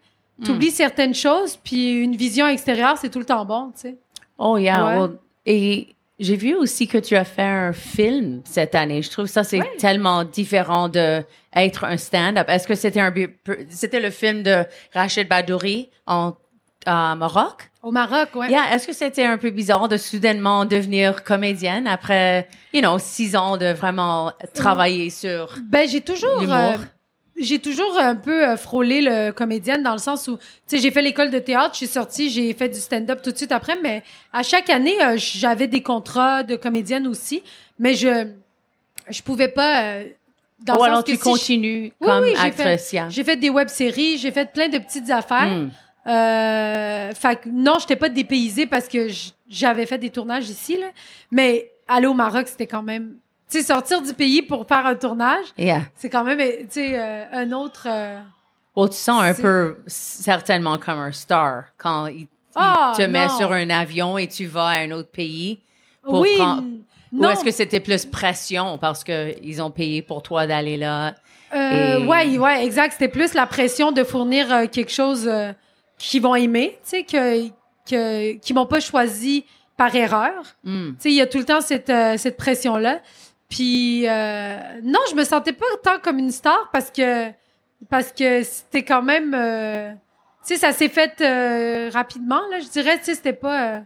t'oublies certaines choses, puis une vision extérieure, c'est tout le temps bon, tu sais. Oh, yeah. Ouais. well, et j'ai vu aussi que tu as fait un film cette année. Je trouve ça, c'est Ouais. tellement différent de être un stand-up. Est-ce que c'était un, c'était le film de Rachid Badouri en, à Maroc? Au Maroc, ouais. Yeah, est-ce que c'était un peu bizarre de soudainement devenir comédienne après, you know, six ans de vraiment travailler sur Ben, j'ai toujours. euh, j'ai toujours un peu euh, frôlé le comédienne dans le sens où, tu sais, j'ai fait l'école de théâtre, je suis sortie, j'ai fait du stand-up tout de suite après, mais à chaque année, euh, j'avais des contrats de comédienne aussi, mais je, je pouvais pas. euh, dans Ou le alors tu si continues Oui, comme oui, j'ai actrice. yeah. je- J'ai fait des web-séries, j'ai fait plein de petites affaires. Mm. Euh, fait que non, j'étais pas dépaysée parce que j'avais fait des tournages ici, là. Mais aller au Maroc, c'était quand même. Tu sais, sortir du pays pour faire un tournage, Yeah. c'est quand même, tu sais, euh, un autre. euh, Bon, tu sens un peu certainement comme un star quand il, il Ah, te met non. sur un avion et tu vas à un autre pays. Pour oui, prendre- n- Ou non. est-ce que c'était plus pression parce que ils ont payé pour toi d'aller là? Euh, et- Ouais, ouais, exact. C'était plus la pression de fournir euh, quelque chose qu'ils vont aimer, tu sais, que, que, qu'ils m'ont pas choisi par erreur. Hmm. Tu sais, il y a tout le temps cette, euh, cette pression-là. Puis, euh, non, je me sentais pas tant comme une star parce que, parce que c'était quand même, euh, tu sais, ça s'est fait euh, rapidement, là, je dirais, tu sais, c'était pas, euh,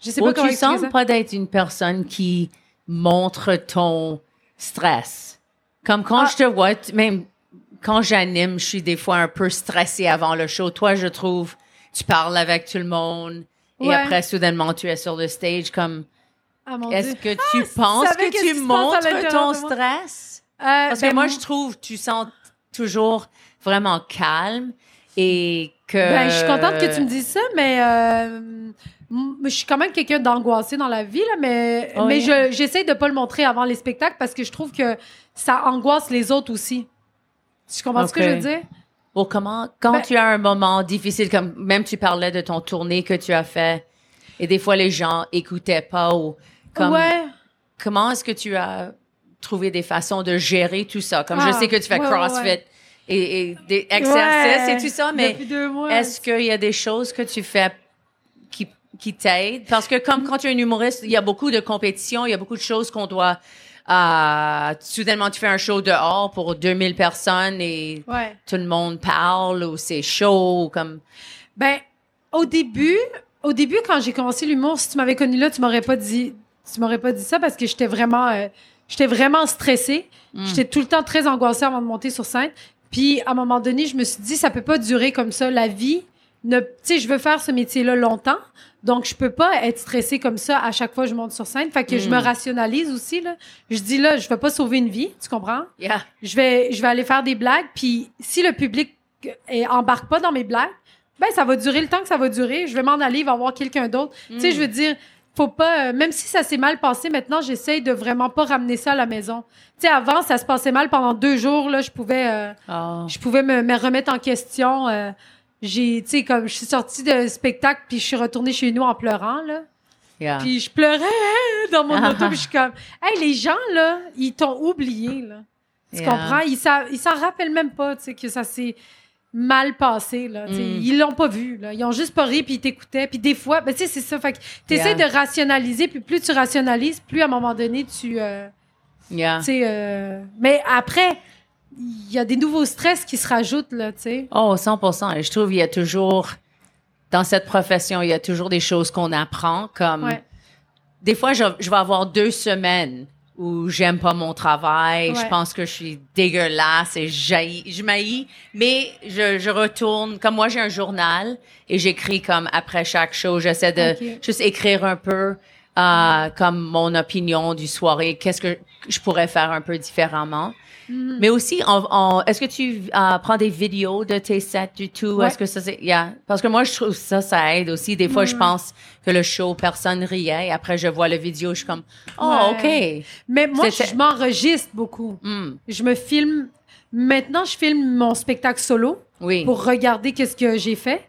je sais pas comment tu sens pas d'être une personne qui montre ton stress. Comme quand Ah. je te vois, même quand j'anime, je suis des fois un peu stressée avant le show. Toi, je trouve, tu parles avec tout le monde et Ouais. après, soudainement, tu es sur le stage comme, Ah, est-ce que tu penses que tu montres ton stress? Euh, Parce que ben, moi, je trouve, tu sens toujours vraiment calme et que... Ben, je suis contente que tu me dises ça, mais euh, je suis quand même quelqu'un d'angoissé dans la vie, là, mais, Oh, mais yeah. je- j'essaie de pas le montrer avant les spectacles parce que je trouve que ça angoisse les autres aussi. Tu comprends ce que je veux dire? Bon, comment, quand Ben- tu as un moment difficile, comme même tu parlais de ton tournée que tu as fait, et des fois les gens écoutaient pas ou comme, ouais. comment est-ce que tu as trouvé des façons de gérer tout ça? Comme je Ah, sais que tu fais ouais, CrossFit ouais. Et, et des exercices et tout ça, mais est-ce qu'il y a des choses que tu fais qui qui t'aident? Parce que comme quand tu es un humoriste, il y a beaucoup de compétitions, il y a beaucoup de choses qu'on doit... Euh, soudainement, tu fais un show dehors pour 2000 personnes et Ouais. tout le monde parle ou c'est chaud comme... Ben, au début, au début, quand j'ai commencé l'humour, si tu m'avais connu là, tu m'aurais pas dit, tu m'aurais pas dit ça parce que j'étais vraiment, euh, j'étais vraiment stressée. J'étais tout le temps très angoissée avant de monter sur scène. Puis, à un moment donné, je me suis dit, ça peut pas durer comme ça. La vie, ne, tu sais, je veux faire ce métier-là longtemps. Donc, je peux pas être stressée comme ça à chaque fois que je monte sur scène. Fait que je me rationalise aussi, là. Je dis, là, je vais pas sauver une vie. Tu comprends? Yeah. je vais, je vais aller faire des blagues, puis si le public euh, embarque pas dans mes blagues, ben ça va durer le temps que ça va durer. Je vais m'en aller, il va y avoir quelqu'un d'autre. Tu sais, je veux dire, faut pas, euh, même si ça s'est mal passé, maintenant j'essaye de vraiment pas ramener ça à la maison. Tu sais, avant ça se passait mal pendant deux jours là, je pouvais, euh, Oh. je pouvais me, me remettre en question. euh, j'ai, tu sais, comme je suis sortie de spectacle, puis je suis retournée chez nous en pleurant là. Yeah. Puis je pleurais dans mon [LAUGHS] auto, puis je suis comme, hey, les gens, là, ils t'ont oublié, là. Tu Yeah. comprends? Ils sa- ils s'en rappellent même pas, tu sais, que ça s'est mal passé, là. Mm. Ils l'ont pas vu, là. Ils ont juste pas ri, puis ils t'écoutaient. Puis des fois, ben, tu sais, c'est ça. Fait que t'essaies Yeah. de rationaliser, puis plus tu rationalises, plus à un moment donné, tu, euh, Yeah. tu sais, euh, mais après, il y a des nouveaux stress qui se rajoutent, là, tu sais. Oh, 100% Et je trouve qu'il y a toujours, dans cette profession, il y a toujours des choses qu'on apprend. Comme, Ouais. des fois, je, je vais avoir deux semaines où j'aime pas mon travail, je pense que je suis dégueulasse et jaillis, je maillis, mais je, je retourne, comme moi j'ai un journal et j'écris comme après chaque show, j'essaie de juste écrire un peu euh, comme mon opinion du soirée, qu'est-ce que je pourrais faire un peu différemment? Mm-hmm. Mais aussi, en- est-ce que tu euh, prends des vidéos de tes sets du tout? Ouais. Est-ce que ça, c'est, yeah. Parce que moi, je trouve ça, ça aide aussi. Des fois, je pense que le show, personne riait. Après, je vois le vidéo, je suis comme, oh, Ouais. Mais moi, je m'enregistre beaucoup. OK. Hmm. Je me filme. Maintenant, je filme mon spectacle solo. Oui. pour regarder qu'est-ce que j'ai fait.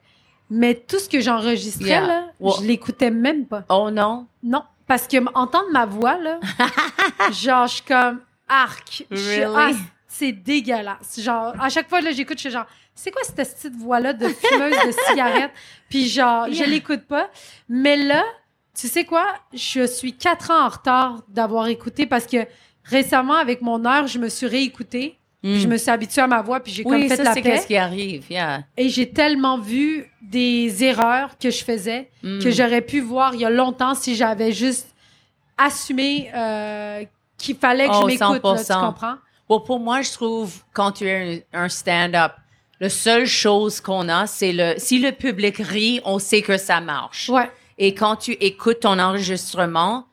Mais tout ce que j'enregistrais, Yeah. là, je l'écoutais même pas. Oh non? Non. Parce que entendre ma voix, là, [LAUGHS] genre, je suis comme arc. Really? ah, c'est dégueulasse. Genre, à chaque fois, là, j'écoute, je suis genre, c'est quoi cette petite voix-là de fumeuse de [LAUGHS] cigarette? Puis genre, je l'écoute pas. Mais là, tu sais quoi? Je suis quatre ans en retard d'avoir écouté parce que récemment, avec mon heure, je me suis réécoutée. Puis Je me suis habituée à ma voix, puis j'ai Hmm. oui, comme fait ça, la c'est paix. qu'est-ce qui arrive. Yeah. Et j'ai tellement vu des erreurs que je faisais Hmm. que j'aurais pu voir il y a longtemps si j'avais juste assumé euh, qu'il fallait que Oh, je m'écoute. là, Tu 100%. comprends? Bon, pour moi, je trouve, quand tu es un, un stand-up, la seule chose qu'on a, c'est le, si le public rit, on sait que ça marche. Ouais. Et quand tu écoutes ton enregistrement,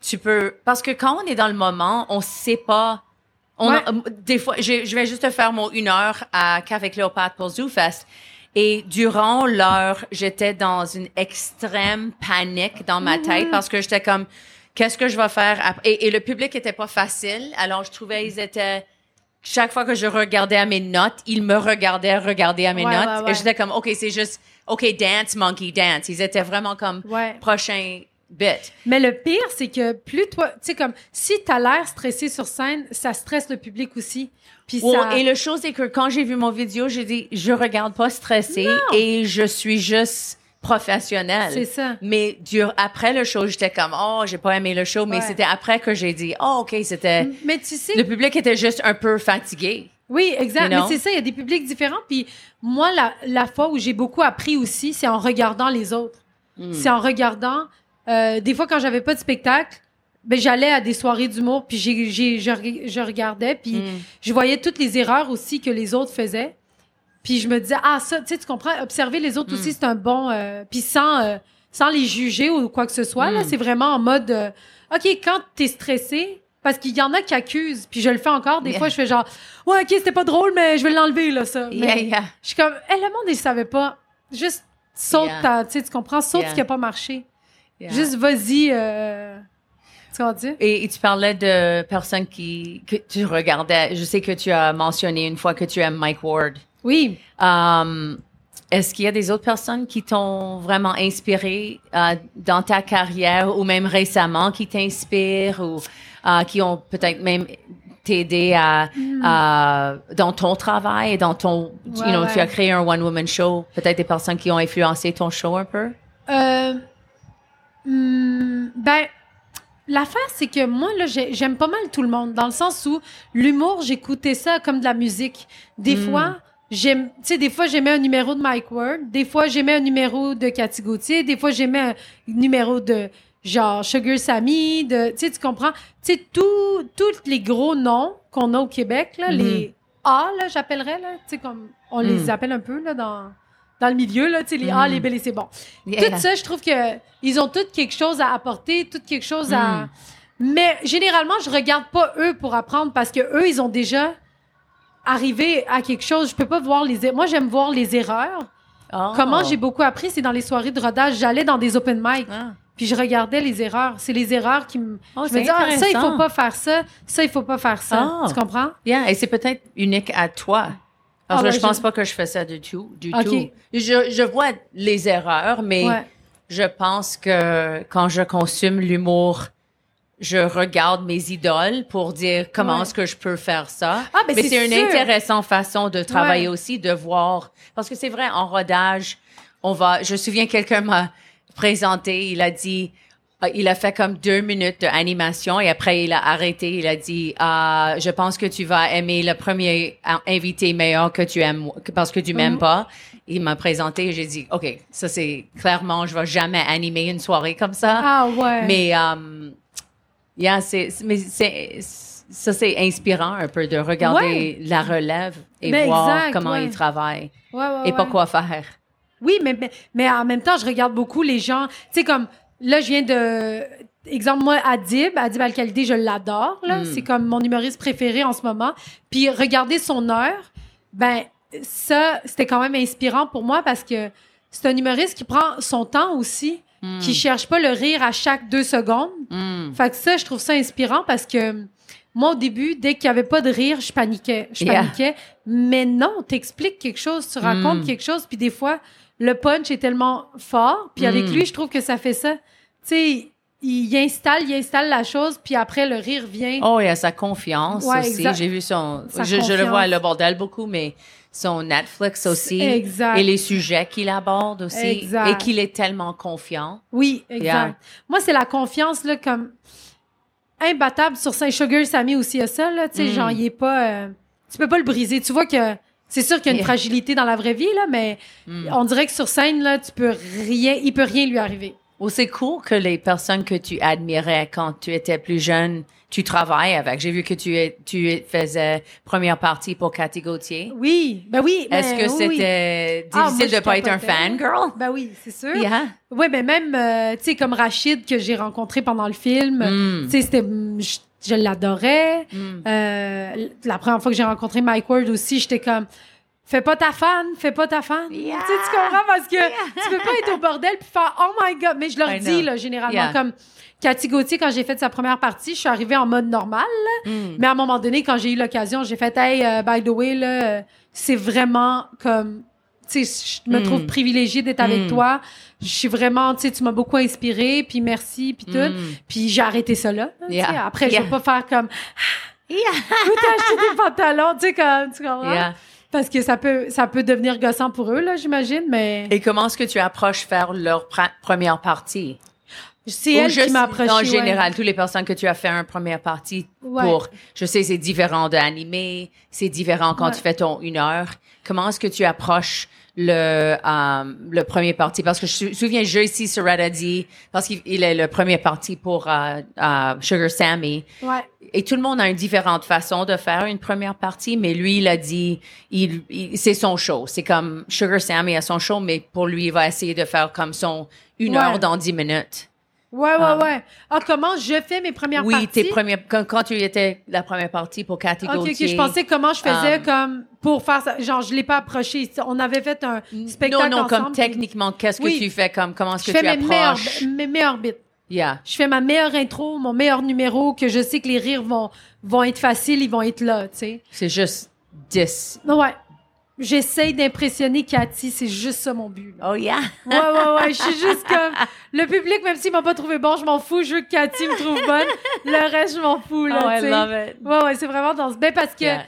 tu peux parce que quand on est dans le moment, on sait pas. On, Ouais. des fois, je, je vais juste faire mon une heure à Café Cléopâtre pour ZooFest. Et durant l'heure, j'étais dans une extrême panique dans ma tête parce que j'étais comme, qu'est-ce que je vais faire après? Et, et le public était pas facile. Alors, je trouvais ils étaient, chaque fois que je regardais à mes notes, ils me regardaient regarder à mes Ouais, notes. ouais, ouais. Et j'étais comme, OK, c'est juste, OK, dance, monkey, dance. Ils étaient vraiment comme, Ouais. prochain bit. Mais le pire, c'est que plus toi, tu sais, comme si t'as l'air stressé sur scène, ça stresse le public aussi. Puis ça. Et le chose, c'est que quand j'ai vu mon vidéo, j'ai dit, je regarde pas stressé et je suis juste professionnelle. C'est ça. Mais dur, après le show, j'étais comme, oh, j'ai pas aimé le show, mais Ouais. c'était après que j'ai dit, oh, OK, c'était, Mais tu sais, le public était juste un peu fatigué. Oui, exact. You know? Mais c'est ça, il y a des publics différents. Puis moi, la, la fois où j'ai beaucoup appris aussi, c'est en regardant les autres. Hmm. C'est en regardant. euh, des fois, quand j'avais pas de spectacle, ben, j'allais à des soirées d'humour, puis j'ai, j'ai, je, je regardais, puis Mm. je voyais toutes les erreurs aussi que les autres faisaient. Puis je me disais, ah, ça, tu sais, tu comprends, observer les autres Hmm. aussi, c'est un bon. euh, puis sans, euh, sans les juger ou quoi que ce soit, là, Mm. c'est vraiment en mode, euh, OK, quand t'es stressé, parce qu'il y en a qui accusent, puis je le fais encore, des Yeah. fois, je fais genre, ouais, OK, c'était pas drôle, mais je vais l'enlever, là, ça. Yeah, Mais yeah. Je suis comme, hey, le monde, il savait pas. Juste saute, ta- tu sais, tu comprends, saute ce qui a pas marché. Juste vas-y, euh? Et, et tu parlais de personnes qui, que tu regardais. Je sais que tu as mentionné une fois que tu aimes Mike Ward. Oui. Um, Est-ce qu'il y a des autres personnes qui t'ont vraiment inspiré euh, dans ta carrière ou même récemment qui t'inspirent ou euh, qui ont peut-être même t'aider à, à- dans ton travail et dans ton you Ouais, know, ouais. tu as créé un one woman show peut-être des personnes qui ont influencé ton show un peu? Euh, Hum, ben, l'affaire, c'est que moi, là, j'ai- j'aime pas mal tout le monde, dans le sens où l'humour, j'écoutais ça comme de la musique. Des Mm. fois, j'aime, tu sais, des fois, j'aimais un numéro de Mike Ward, des fois, j'aimais un numéro de Cathy Gauthier, des fois, j'aimais un numéro de genre Sugar Sammy, de, tu sais, tu comprends? Tu sais, tout- tous les gros noms qu'on a au Québec, là, Mhm. les A, là, j'appellerais, là, tu sais, comme on les Mm. appelle un peu, là, dans, dans le milieu, là, tu sais, les A, les B, les C, bon. Yeah. Tout ça, je trouve que ils ont tous quelque chose à apporter, tout quelque chose à. Mm. Mais généralement, je regarde pas eux pour apprendre parce que eux, ils ont déjà arrivé à quelque chose. Je peux pas voir les. er- Moi, j'aime voir les erreurs. Oh. Comment j'ai beaucoup appris, c'est dans les soirées de rodage. J'allais dans des open mic, Ah. puis je regardais les erreurs. C'est les erreurs qui me. Oh, je me dis, ah, ça, il faut pas faire ça. Ça, il faut pas faire ça. Ah. Tu comprends? Yeah, et c'est peut-être unique à toi. Parce Ah que ouais, je pense je- pas que je fais ça du tout. Du tout. Je, je vois les erreurs, mais Ouais. je pense que quand je consomme l'humour, je regarde mes idoles pour dire comment Ouais. est-ce que je peux faire ça. Ah, ben, mais c'est une intéressante façon de travailler Ouais. aussi, de voir. Parce que c'est vrai, en rodage, on va. Je me souviens, quelqu'un m'a présenté, il a dit. euh, Il a fait comme deux minutes d'animation et après il a arrêté. Il a dit Ah, Je pense que tu vas aimer le premier euh, invité meilleur que tu aimes parce que tu m'aimes Mhm. pas. Il m'a présenté et j'ai dit Ok, ça c'est clairement, je vais jamais animer une soirée comme ça. Ah, ouais. Mais, um, yeah, c'est, mais c'est, ça, c'est inspirant un peu de regarder la relève et Ben, voir exact, comment ouais. ils travaillent Ouais, et pas quoi faire. Oui, mais, mais, mais en même temps, je regarde beaucoup les gens. Tu sais, comme là, je viens de. Exemple, moi, Adib, Adib Al-Khalidi, je l'adore. là. Mm. C'est comme mon humoriste préféré en ce moment. Puis regarder son heure, ben, ça, c'était quand même inspirant pour moi parce que c'est un humoriste qui prend son temps aussi, Mm. qui cherche pas le rire à chaque deux secondes. Mm. Fait que ça, je trouve ça inspirant parce que moi, au début, dès qu'il y avait pas de rire, je paniquais. Je Yeah. paniquais. Mais non, t'expliques quelque chose, tu racontes Mm. quelque chose, puis des fois, le punch est tellement fort. Puis avec Mm. lui, je trouve que ça fait ça. Tu sais, il installe, il installe la chose, puis après, le rire vient. Oh, il a sa confiance Ouais, aussi. J'ai vu son. Je, je le vois à Le Bordel beaucoup, mais son Netflix aussi. Exact. Et les sujets qu'il aborde aussi. Exact. Et qu'il est tellement confiant. Oui, exact. Yeah. Moi, c'est la confiance, là, comme imbattable sur Saint-Sugar, Sammy aussi a ça, là. Tu sais, Mm. genre, il est pas. euh, tu peux pas le briser. Tu vois que. C'est sûr qu'il y a une fragilité dans la vraie vie, là, mais Mm. on dirait que sur scène, là, tu peux rien. Il peut rien lui arriver. Ou c'est cool que les personnes que tu admirais quand tu étais plus jeune, tu travailles avec. J'ai vu que tu, es- tu faisais première partie pour Cathy Gauthier. Oui, ben oui. ben Est-ce que oui, oui. c'était Ah, moi, difficile de pas être un capotais. fangirl? Ben oui, c'est sûr. Yeah. Oui, mais même, euh, tu sais, comme Rachid que j'ai rencontré pendant le film, Mm. tu sais, c'était. Je, je l'adorais. Mm. Euh, la première fois que j'ai rencontré Mike Ward aussi, j'étais comme. Fais pas ta fan, fais pas ta fan. Yeah. Tu sais, tu comprends? Parce que tu peux pas être au bordel puis faire Oh my God. Mais je leur I dis, know. là, généralement, Yeah. comme Cathy Gauthier, quand j'ai fait sa première partie, je suis arrivée en mode normal. Mm. Mais à un moment donné, quand j'ai eu l'occasion, j'ai fait Hey, euh, by the way, là, c'est vraiment comme. Tu sais, je me Mm. trouve privilégiée d'être avec Mm. toi. Je suis vraiment, tu sais, tu m'as beaucoup inspiré, puis merci, puis tout. Mm. Puis j'ai arrêté ça là. Yeah. Après, je Yeah. vais pas faire comme [LAUGHS] Yeah. où t'as acheté des pantalons, tu sais, comme, tu comprends? Yeah. Parce que ça peut, ça peut devenir gossant pour eux, là, j'imagine, mais Et comment est-ce que tu approches faire leur première partie? c'est elle qui m'a approché. En ouais. général, toutes les personnes que tu as fait une première partie Ouais. pour, je sais, c'est différent d'animer, c'est différent quand Ouais. tu fais ton une heure. Comment est-ce que tu approches le euh, le premier parti? Parce que je me souviens Joyce Surratt a dit parce qu'il il est le premier parti pour euh, euh, Sugar Sammy Ouais. Et tout le monde a une différente façon de faire une première partie, mais lui, il a dit, il, il- c'est son show. C'est comme Sugar Sammy a son show, mais pour lui, il va essayer de faire comme son une Ouais. heure dans dix minutes. Ouais, ouais, Ah. ouais. Ah, comment je fais mes premières oui, parties? tes premières, quand, quand tu étais la première partie pour Cathy Ok, ok, Gauthier. je pensais comment je faisais Um, comme pour faire ça. Genre, je l'ai pas approché. On avait fait un Non, spectacle non, comme ensemble. techniquement, qu'est-ce que Oui. tu fais? Comme, comment est-ce Je que fais tu mes meilleurs, approches? mes meilleurs bits. Yeah. Je fais ma meilleure intro, mon meilleur numéro, que je sais que les rires vont, vont être faciles, ils vont être là, tu sais. C'est juste 10. Ouais. J'essaye d'impressionner Cathy, c'est juste ça mon but. là. Oh yeah. Ouais, ouais, ouais. Je suis juste comme. [LAUGHS] Le public, même s'il m'a pas trouvé bon, je m'en fous. Je veux que Cathy me trouve bonne. Le reste, je m'en fous, là. Oh, I love it. Ouais, ouais, c'est vraiment dans ce. Ben, parce que Yeah.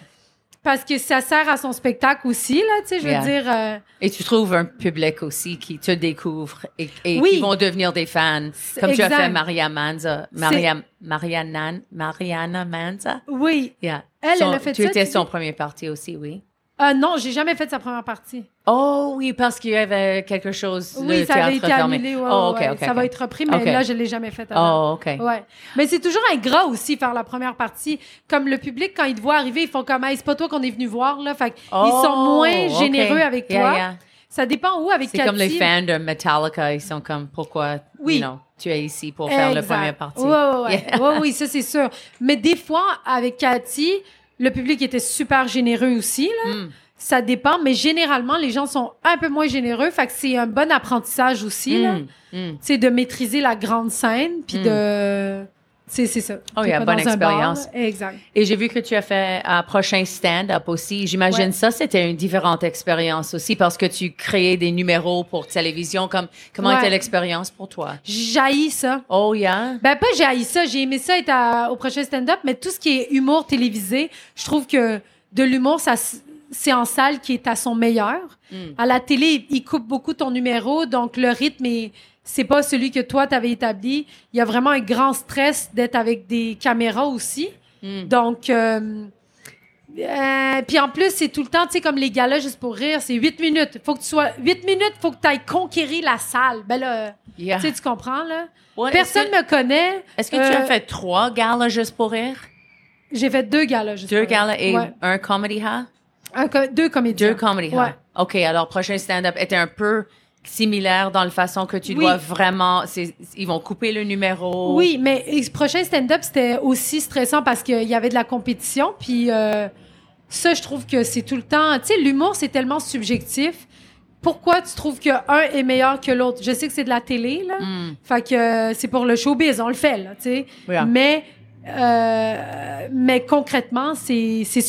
Parce que ça sert à son spectacle aussi, là, tu sais, je veux Yeah. dire... euh, Et tu trouves un public aussi qui te découvre et, et Oui. qui vont devenir des fans. Comme tu as fait Maria Manza. Maria, Mariana, Mariana Manza? oui. Yeah. Elle, Son- elle a fait tu ça, étais tu son dis? premier parti aussi, oui. Euh, non, j'ai jamais fait sa première partie. Oh oui, parce qu'il y avait quelque chose. Oui, le ça avait été fermé. annulé. ouais, oh, ouais, ok, ouais. ok. ça va être repris, mais là, je l'ai jamais fait avant. Oh, ok. Ouais. Mais c'est toujours ingrat aussi faire la première partie. Comme le public, quand ils te voient arriver, ils font comme, hey, c'est pas toi qu'on est venu voir, là. Fait Oh, sont moins ok. généreux avec toi. yeah. Ça dépend où avec C'est comme les fans de Metallica, ils sont comme pourquoi Oui. you know, tu es ici pour faire Exact. la première partie? Ouais, ouais, ouais. Yeah. Ouais, oui, ça, c'est sûr. Mais des fois, avec Cathy, le public était super généreux aussi, là. Mm. Ça dépend, mais généralement, les gens sont un peu moins généreux. Fait que c'est un bon apprentissage aussi, là. Mm, mm. Tu sais, de maîtriser la grande scène, puis de... Tu sais, c'est ça. Oh, T'es yeah, pas bonne expérience. Exact. Et j'ai vu que tu as fait un prochain stand-up aussi. J'imagine Ouais. ça, c'était une différente expérience aussi parce que tu créais des numéros pour télévision. Comme, comment Ouais. était l'expérience pour toi? J'haïs ça. Oh, yeah? Ben, pas j'ai haï ça. J'ai aimé ça être à- au prochain stand-up, mais tout ce qui est humour télévisé, je trouve que de l'humour, ça, c'est en salle qui est à son meilleur. Mm. À la télé, il coupe beaucoup ton numéro, donc le rythme est, c'est pas celui que toi t'avais établi. Il y a vraiment un grand stress d'être avec des caméras aussi. Mm. Donc, euh, euh, puis en plus, c'est tout le temps, tu sais, comme les galas juste pour rire, c'est huit minutes. Faut que tu sois, huit minutes, faut que tu ailles conquérir la salle. Ben là, Yeah. tu sais, tu comprends, là? Ouais, Personne que, me connaît. est-ce que tu as Euh, fait trois galas juste pour rire? J'ai fait deux galas, juste Deux pour rire. galas et Ouais. un comedy ha? Un deux comédiens. Deux comedy. Ouais. OK, alors prochain stand-up était un peu similaire dans la façon que tu Oui. dois vraiment... Ils vont couper le numéro. Oui, mais le prochain stand-up, c'était aussi stressant parce qu'il y avait de la compétition. Puis euh, ça, je trouve que c'est tout le temps... Tu sais, l'humour, c'est tellement subjectif. Pourquoi tu trouves qu'un est meilleur que l'autre? Je sais que c'est de la télé, là. Mm. Fait que euh, c'est pour le showbiz, on le fait, là, tu sais. Yeah. Mais, euh, mais concrètement, c'est c'est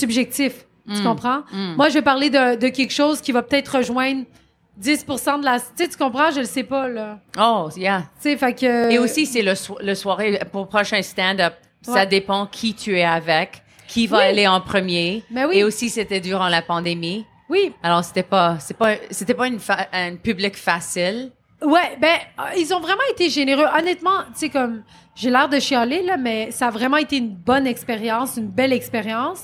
Tu Mm. comprends? Mm. Moi, je vais parler de, de quelque chose qui va peut-être rejoindre 10% de la... Tu sais, tu comprends? Je le sais pas, là. Oh, yeah. Tu sais, fait que... Et aussi, c'est le, so- le soirée pour prochain stand-up. Ça dépend qui tu es avec, qui va Oui. aller en premier. Mais oui. Et aussi, c'était durant la pandémie. Oui, Alors, c'était pas, c'est pas, c'était pas une fa- un public facile. Ouais, ben, euh, ils ont vraiment été généreux. Honnêtement, tu sais, comme, j'ai l'air de chialer, là, mais ça a vraiment été une bonne expérience, une belle expérience.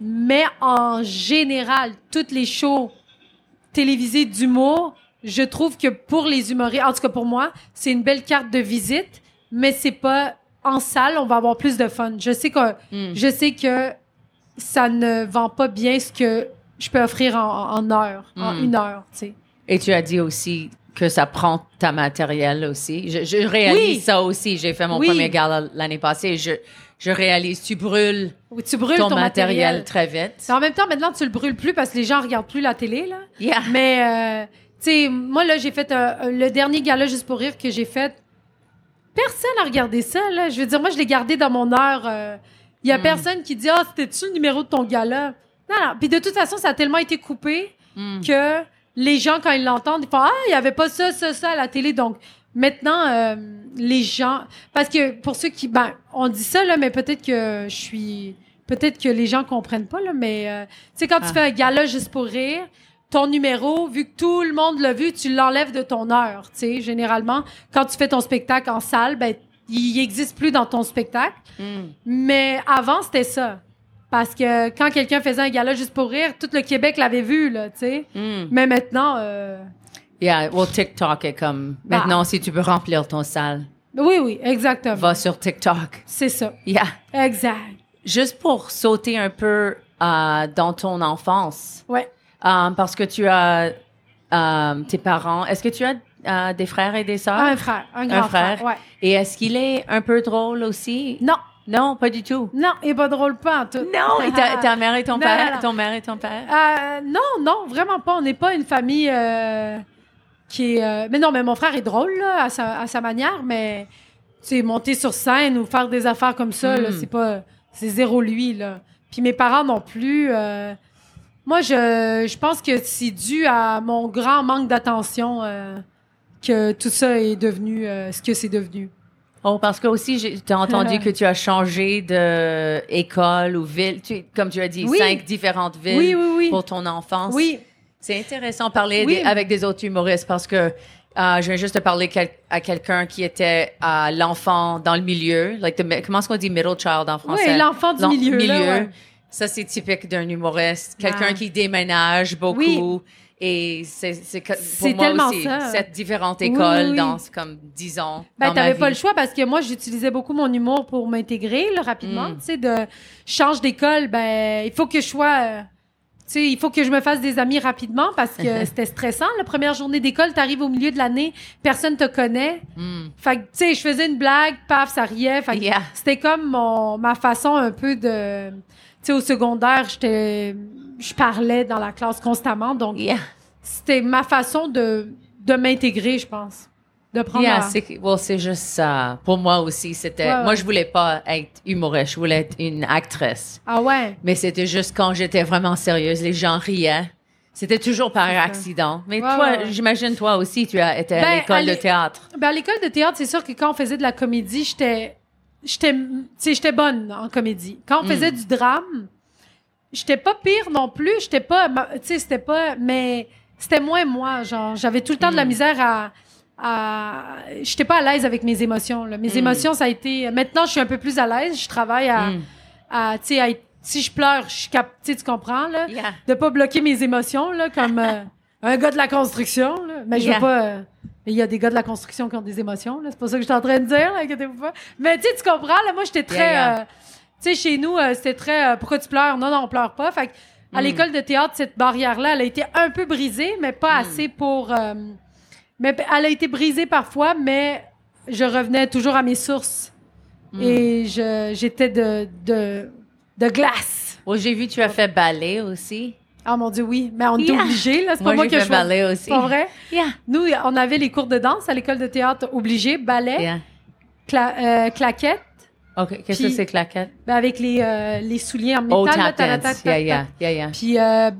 Mais en général, toutes les shows télévisés d'humour, je trouve que pour les humoristes, en tout cas pour moi, c'est une belle carte de visite, mais c'est pas en salle, on va avoir plus de fun. Je sais que, Mm. je sais que ça ne vend pas bien ce que je peux offrir en, en heure, en Mm. une heure, tu sais. Et tu as dit aussi que ça prend ta matériel aussi. Je, je réalise Oui. ça aussi. J'ai fait mon Oui. premier gala l'année passée. Je, je réalise, tu brûles tu brûles ton, ton, matériel, matériel. très vite. En même temps, maintenant, tu le brûles plus parce que les gens regardent plus la télé, là. Yeah. Mais, euh, tu sais, moi, là, j'ai fait euh, euh, le dernier gala juste pour rire que j'ai fait. Personne a regardé ça, là. Je veux dire, moi, je l'ai gardé dans mon heure. euh, Il y a Mm. personne qui dit, ah, c'était-tu le numéro de ton gala? Non, non. Puis de toute façon, ça a tellement été coupé Mm. que les gens, quand ils l'entendent, ils font, ah, il y avait pas ça, ça, ça à la télé. Donc, maintenant, euh, les gens. Parce que pour ceux qui. Ben, on dit ça, là, mais peut-être que je suis. Peut-être que les gens comprennent pas, là, mais euh, tu sais, quand Ah. tu fais un gala juste pour rire, ton numéro, vu que tout le monde l'a vu, tu l'enlèves de ton heure, tu sais, généralement. Quand tu fais ton spectacle en salle, ben, il existe plus dans ton spectacle. Mm. Mais avant, c'était ça. Parce que quand quelqu'un faisait un gala juste pour rire, tout le Québec l'avait vu, là, tu sais. Mm. Mais maintenant, euh, Yeah, well, TikTok est comme, Bah. maintenant, si tu peux remplir ton salle, oui, oui, exactement. va sur TikTok. C'est ça. Yeah. Exact. Juste pour sauter un peu euh, dans ton enfance, Ouais. euh, parce que tu as euh, tes parents. Est-ce que tu as euh, des frères et des sœurs? Un frère, un grand frère. frère. Ouais. Et est-ce qu'il est un peu drôle aussi? Non, Non, pas du tout. non, il est pas drôle pas en tout. Non, et ta, ta mère et ton [LAUGHS] Non, père? non, non. Ton mère et ton père? Euh, non, non, vraiment pas. On n'est pas une famille euh, qui est. euh, Mais non, mais mon frère est drôle là, à sa, à sa manière, mais tu sais, monter sur scène ou faire des affaires comme ça, là, Mm. c'est pas, c'est zéro lui là. Puis mes parents non plus. euh, moi, je, je pense que c'est dû à mon grand manque d'attention euh, que tout ça est devenu euh, ce que c'est devenu. Oh, parce que aussi, j'ai t'as entendu [LAUGHS] que tu as changé de école ou ville, tu, comme tu as dit, Oui. cinq différentes villes Oui, oui, oui. pour ton enfance. Oui. C'est intéressant de parler Oui. des- avec des autres humoristes parce que euh, je viens juste de parler quel- à quelqu'un qui était euh, l'enfant dans le milieu, like the comment est-ce qu'on dit middle child en français? Oui, l'enfant du L'en- milieu, là, ouais. Ça, c'est typique d'un humoriste. Quelqu'un Ah. qui déménage beaucoup. Oui. Et c'est, tellement aussi, ça. sept différentes Oui, écoles oui, oui. dans comme dix ans. Ben, t'avais pas le choix parce que moi, j'utilisais beaucoup mon humour pour m'intégrer, rapidement. Mm. Tu sais, de change d'école, ben, il faut que je sois, euh, sais, il faut que je me fasse des amis rapidement parce que [LAUGHS] c'était stressant. La première journée d'école, t'arrives au milieu de l'année, personne te connaît. Mm. Fait que, tu sais, je faisais une blague, paf, ça riait. Fait Yeah. c'était comme mon, ma façon un peu de, tu sais, au secondaire, j'étais, je parlais dans la classe constamment. Donc, Yeah. c'était ma façon de, de m'intégrer, je pense. De prendre Yeah, c'est well, juste ça. Pour moi aussi, c'était. Ouais, ouais. Moi, je voulais pas être humoriste, je voulais être une actrice. Ah ouais? Mais c'était juste quand j'étais vraiment sérieuse, les gens riaient. C'était toujours par accident. Mais Ouais, toi, j'imagine toi aussi, tu as été Ben, à l'école de théâtre. Ben, à l'école de théâtre, c'est sûr que quand on faisait de la comédie, j'étais, j'étais, j'étais bonne en comédie. Quand on Mm. faisait du drame, j'étais pas pire non plus. J'étais pas, tu sais, c'était pas, mais c'était moins moi. Genre, j'avais tout le temps de la Mm. misère à, à, j'étais pas à l'aise avec mes émotions. Là. Mes Mm. émotions, ça a été. Maintenant, je suis un peu plus à l'aise. Je travaille à, Mm. à tu sais, à être- si je pleure, je suis cap, tu comprends là, Yeah. de pas bloquer mes émotions là, comme [LAUGHS] euh, un gars de la construction. Là. Mais je veux Yeah. pas. euh, il y a des gars de la construction qui ont des émotions. C'est pas ça que je suis en train de dire. là, Inquiétez-vous pas. Mais tu sais, tu comprends. Là, moi, j'étais très. Yeah, euh, tu sais, chez nous, euh, c'était très. pourquoi tu pleures? Non, non, on pleure pas. Fait à Mm. l'école de théâtre, cette barrière-là, elle a été un peu brisée, mais pas Mm. assez pour. Mais elle a été brisée parfois, mais je revenais toujours à mes sources. Mm. Et je, j'étais de, de, de glace. Well, j'ai vu tu as fait ballet aussi. Ah mon Dieu, oui. Mais on était Yeah. obligés, là. C'est Moi, pas moi qui ai fait ballet aussi. C'est pas vrai? Yeah. Nous, on avait les cours de danse à l'école de théâtre obligés, ballet, Yeah. cla- euh, claquettes, OK. Qu'est-ce que c'est claquette? ben avec les, euh, les souliers en métal. Oh, tap dance. Yeah, yeah, yeah, yeah. Puis euh,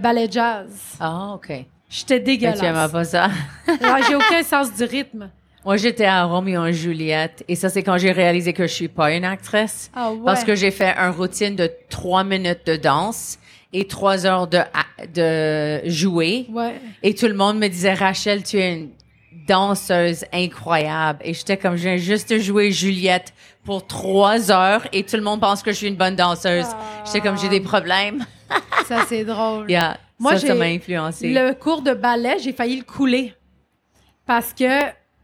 ballet jazz. Ah, OK. Mais J'étais tu aimais dégueulasse. pas ça? [LAUGHS] J'ai aucun sens du rythme. Moi, j'étais à Roméo et Juliette. Et ça, c'est quand j'ai réalisé que je suis pas une actrice. Ah ouais. Parce que j'ai fait un routine de trois minutes de danse et trois heures de, de jouer. Ouais. Et tout le monde me disait, Rachel, tu es une danseuse incroyable. Et j'étais comme, je viens juste de jouer Juliette pour trois heures et tout le monde pense que je suis une bonne danseuse. J'étais comme, j'ai des problèmes. [LAUGHS] Ça, c'est drôle. Yeah. Moi, ça, m'a influencé. Le cours de ballet, j'ai failli le couler. Parce que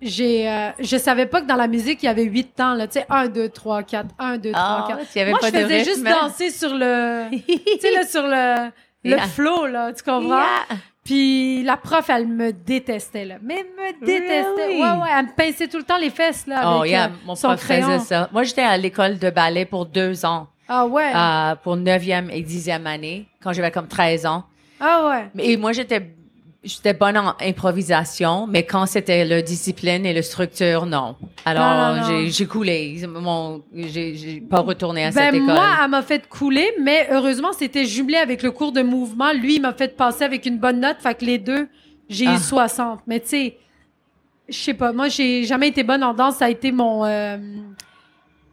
j'ai, euh, je savais pas que dans la musique, il y avait huit temps, là. Tu sais, un, deux, trois, quatre, un, deux, Ah, trois, quatre. tu y avais Moi, pas je faisais juste danser sur le, tu sais, là, sur le, le Yeah. flow, là. Tu comprends? Yeah. Puis la prof, elle me détestait, là. Mais me détestait. Really? Ouais, ouais, elle me pinçait tout le temps les fesses, là. Oh, yeah. euh, Mon son prof crayon. faisait ça. Moi, j'étais à l'école de ballet pour deux ans. Ah ouais. euh, pour neuvième et dixième année, quand j'avais comme 13 ans. Ah ouais. Et moi, j'étais, j'étais bonne en improvisation, mais quand c'était le discipline et le structure, non. Alors, j'ai, j'ai coulé. Mon, j'ai, j'ai pas retourné à Ben, cette école. moi, elle m'a fait couler, mais heureusement, c'était jumelé avec le cours de mouvement. Lui, il m'a fait passer avec une bonne note. Fait que les deux, j'ai Ah. eu 60. Mais tu sais, je sais pas. Moi, j'ai jamais été bonne en danse. Ça a été mon... euh,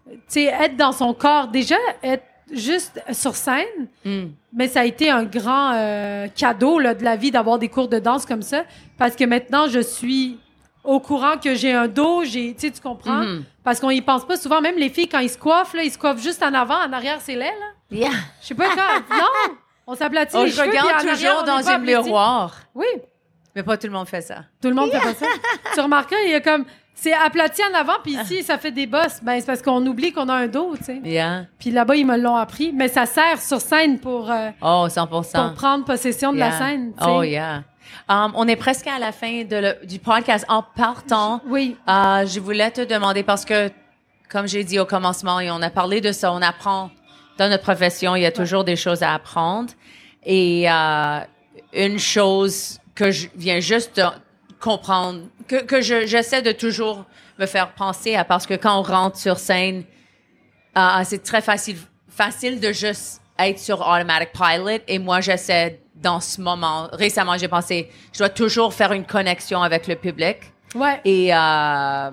tu sais, être dans son corps. Déjà, être juste sur scène, Hmm. mais ça a été un grand euh, cadeau là, de la vie d'avoir des cours de danse comme ça. Parce que maintenant, je suis au courant que j'ai un dos, j'ai, tu comprends? Mhm. Parce qu'on y pense pas souvent. Même les filles, quand ils se coiffent, là, ils se coiffent juste en avant, en arrière, c'est laid, là. Yeah. Je sais pas quand. [LAUGHS] non! On s'aplatit les je cheveux, puis regarde en arrière, toujours on dans un miroir. Oui, Mais pas tout le monde fait ça. tout le monde fait pas ça. [LAUGHS] tu remarqueras, il y a comme... C'est aplati en avant, puis ici, ça fait des bosses. Ben, c'est parce qu'on oublie qu'on a un dos, tu sais. Yeah. Puis là-bas, ils me l'ont appris. Mais ça sert sur scène pour, euh, Oh, 100%. pour prendre possession de la scène. Oh, yeah. Um, on est presque à la fin de le- du podcast. En partant, Oui. Euh, je voulais te demander parce que, comme j'ai dit au commencement, et on a parlé de ça, on apprend dans notre profession, il y a toujours des choses à apprendre. Et euh, une chose que je viens juste de comprendre, que, que je, j'essaie de toujours me faire penser à, parce que quand on rentre sur scène, euh, c'est très facile, facile de juste être sur automatic pilot. Et moi, j'essaie dans ce moment, récemment, j'ai pensé, je dois toujours faire une connexion avec le public. Ouais. Et, euh,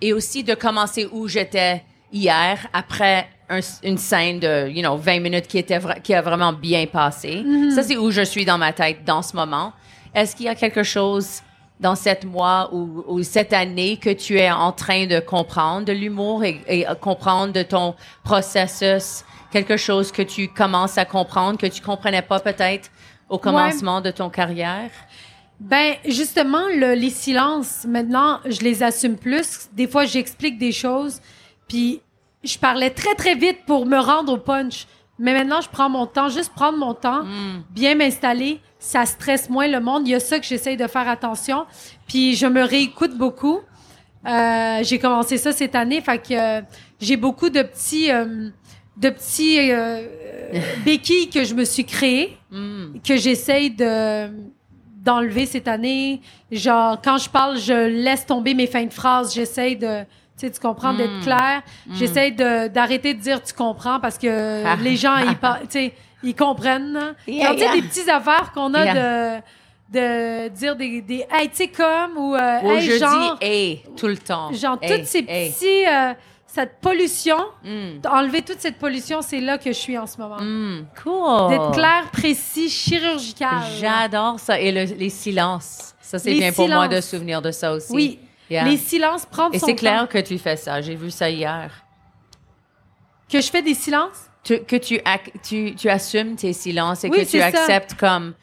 et aussi de commencer où j'étais hier après un- une scène de, you know, 20 minutes qui était qui a vraiment bien passé. Ça, c'est où je suis dans ma tête dans ce moment. Est-ce qu'il y a quelque chose dans cette mois ou, ou cette année que tu es en train de comprendre de l'humour et, et comprendre de ton processus, quelque chose que tu commences à comprendre, que tu comprenais pas peut-être au commencement de ton carrière? Ben, justement, le- les silences, maintenant, je les assume plus. Des fois, j'explique des choses, puis je parlais très, très vite pour me rendre au punch. Mais maintenant, je prends mon temps, juste prendre mon temps, bien m'installer, ça stresse moins le monde. Il y a ça que j'essaye de faire attention. Puis je me réécoute beaucoup. Euh, j'ai commencé ça cette année, fait que euh, j'ai beaucoup de petits, euh, de petits euh, [LAUGHS] béquilles que je me suis créées Hmm. que j'essaye de d'enlever cette année. Genre, quand je parle, je laisse tomber mes fins de phrases. J'essaye de, sais, tu comprends, d'être clair. J'essaye de d'arrêter de dire tu comprends parce que Ah. les gens, ils, tu sais, ils comprennent. Yeah, des petites affaires qu'on a Yeah. de de dire des, des hey, tu sais, comme, ou, euh, Ou hey, je genre, dis hey tout le temps. genre, Hey, toutes ces hey. petits, euh, cette pollution, Hmm. enlever toute cette pollution, c'est là que je suis en ce moment. Hmm, cool. D'être clair, précis, chirurgical. J'adore ça. Et le- les silences. Ça, c'est Les bien pour moi de souvenir de ça aussi. Oui. Yeah. Les silences, prendre Et son c'est clair temps. que tu fais ça. J'ai vu ça hier. Que je fais des silences? Tu- que tu, ac- tu, tu assumes tes silences et Oui, que tu ça. acceptes comme.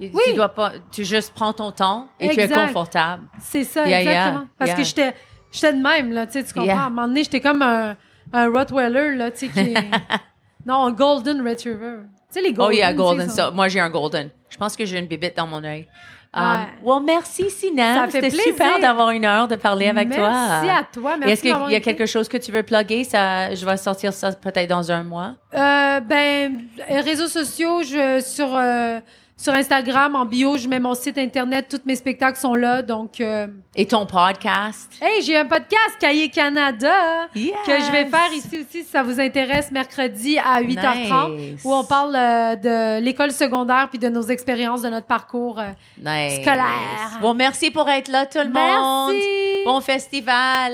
Tu Oui. dois pas. Tu juste prends ton temps et tu es confortable. C'est ça, Yeah, yeah, exactement. Parce yeah. que j'étais, j'étais de même, là, tu sais, tu comprends? Yeah. À un moment donné, j'étais comme un, un Rottweiler, là, tu sais, qui est... [LAUGHS] non, un Golden Retriever. Tu sais, les Oh, Golden. yeah, tu sais, golden. Ça. Moi, j'ai un golden. Je pense que j'ai une bibite dans mon œil. Um, Ouais. well, merci, fait C'était super d'avoir une heure de parler avec toi. Merci à toi. Merci Est-ce qu'il y a été- quelque chose que tu veux plugger? Ça, je vais sortir ça peut-être dans un mois. Euh, ben, euh, réseaux sociaux, je, sur, euh, sur Instagram, en bio, je mets mon site internet, tous mes spectacles sont là, donc... euh, Et ton podcast? Hey, j'ai un podcast, Cahier Canada, Yes. que je vais faire ici aussi, si ça vous intéresse, mercredi à 8h30, Nice. où on parle euh, de l'école secondaire puis de nos expériences, de notre parcours. euh. Nice. Scolaire. Bon, merci pour être là, tout le monde. Merci! Bon festival.